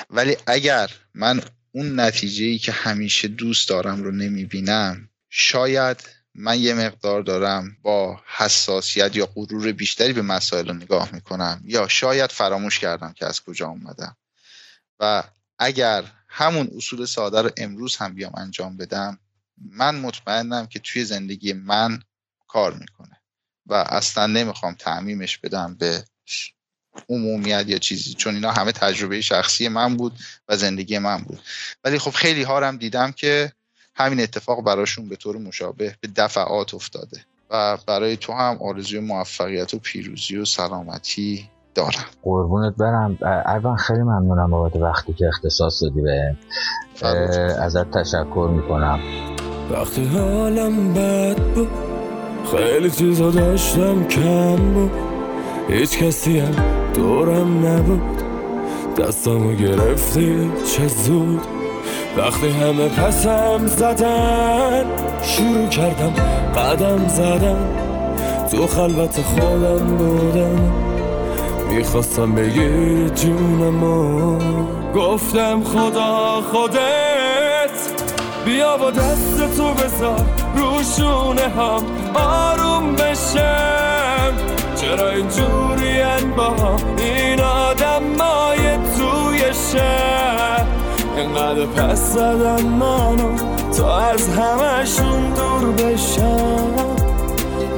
S6: ولی اگر من اون نتیجه ای که همیشه دوست دارم رو نمی‌بینم شاید من یه مقدار دارم با حساسیت یا غرور بیشتری به مسائل رو نگاه می‌کنم یا شاید فراموش کردم که از کجا اومدم. و اگر همون اصول ساده رو امروز هم بیام انجام بدم من مطمئنم که توی زندگی من کار می‌کنه و اصلا نمی‌خوام تعمیمش بدم به عمومیت یا چیزی چون اینا همه تجربه شخصی من بود و زندگی من بود. ولی خب خیلی هارم دیدم که همین اتفاق براشون به طور مشابه به دفعات افتاده و برای تو هم آرزوی موفقیت و پیروزی و سلامتی دارم.
S8: قربونت برم. اول خیلی ممنونم بابت وقتی که اختصاص دادی به ازت تشکر می‌کنم.
S12: وقتی حالم بد بود خیلی چیزا داشتم کم بود. هیچ کسی هم دورم نبود. دستامو گرفتی چه زود؟ وقتی همه پسم زدن شروع کردم قدم زدن. تو خلوت خودم بودم می‌خواستم بگیر جونمو گفتم خدا خودت بیا با دست تو بذار روشونه هم آروم بشم. چرا اینجوری با این آدم مای توی شهر. اینقدر پس زدن منو تا از همشون دور بشم.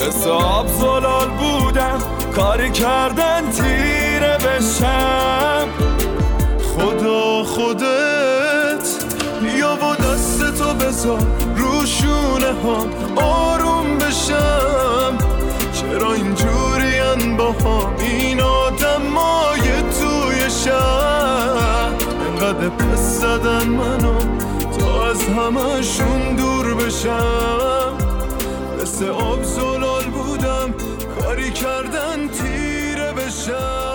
S12: مثل آب زلال بودم کاری کردن تیره بشم. خدا خودت بیا با دست تو بذار روشونه هم آروم بشم. چرا اینجورین با هم؟ این آدم توی انقدر پس زدن منو تا از همشون دور بشم. مثل آب زلال بودم کاری کردن تیره بشم.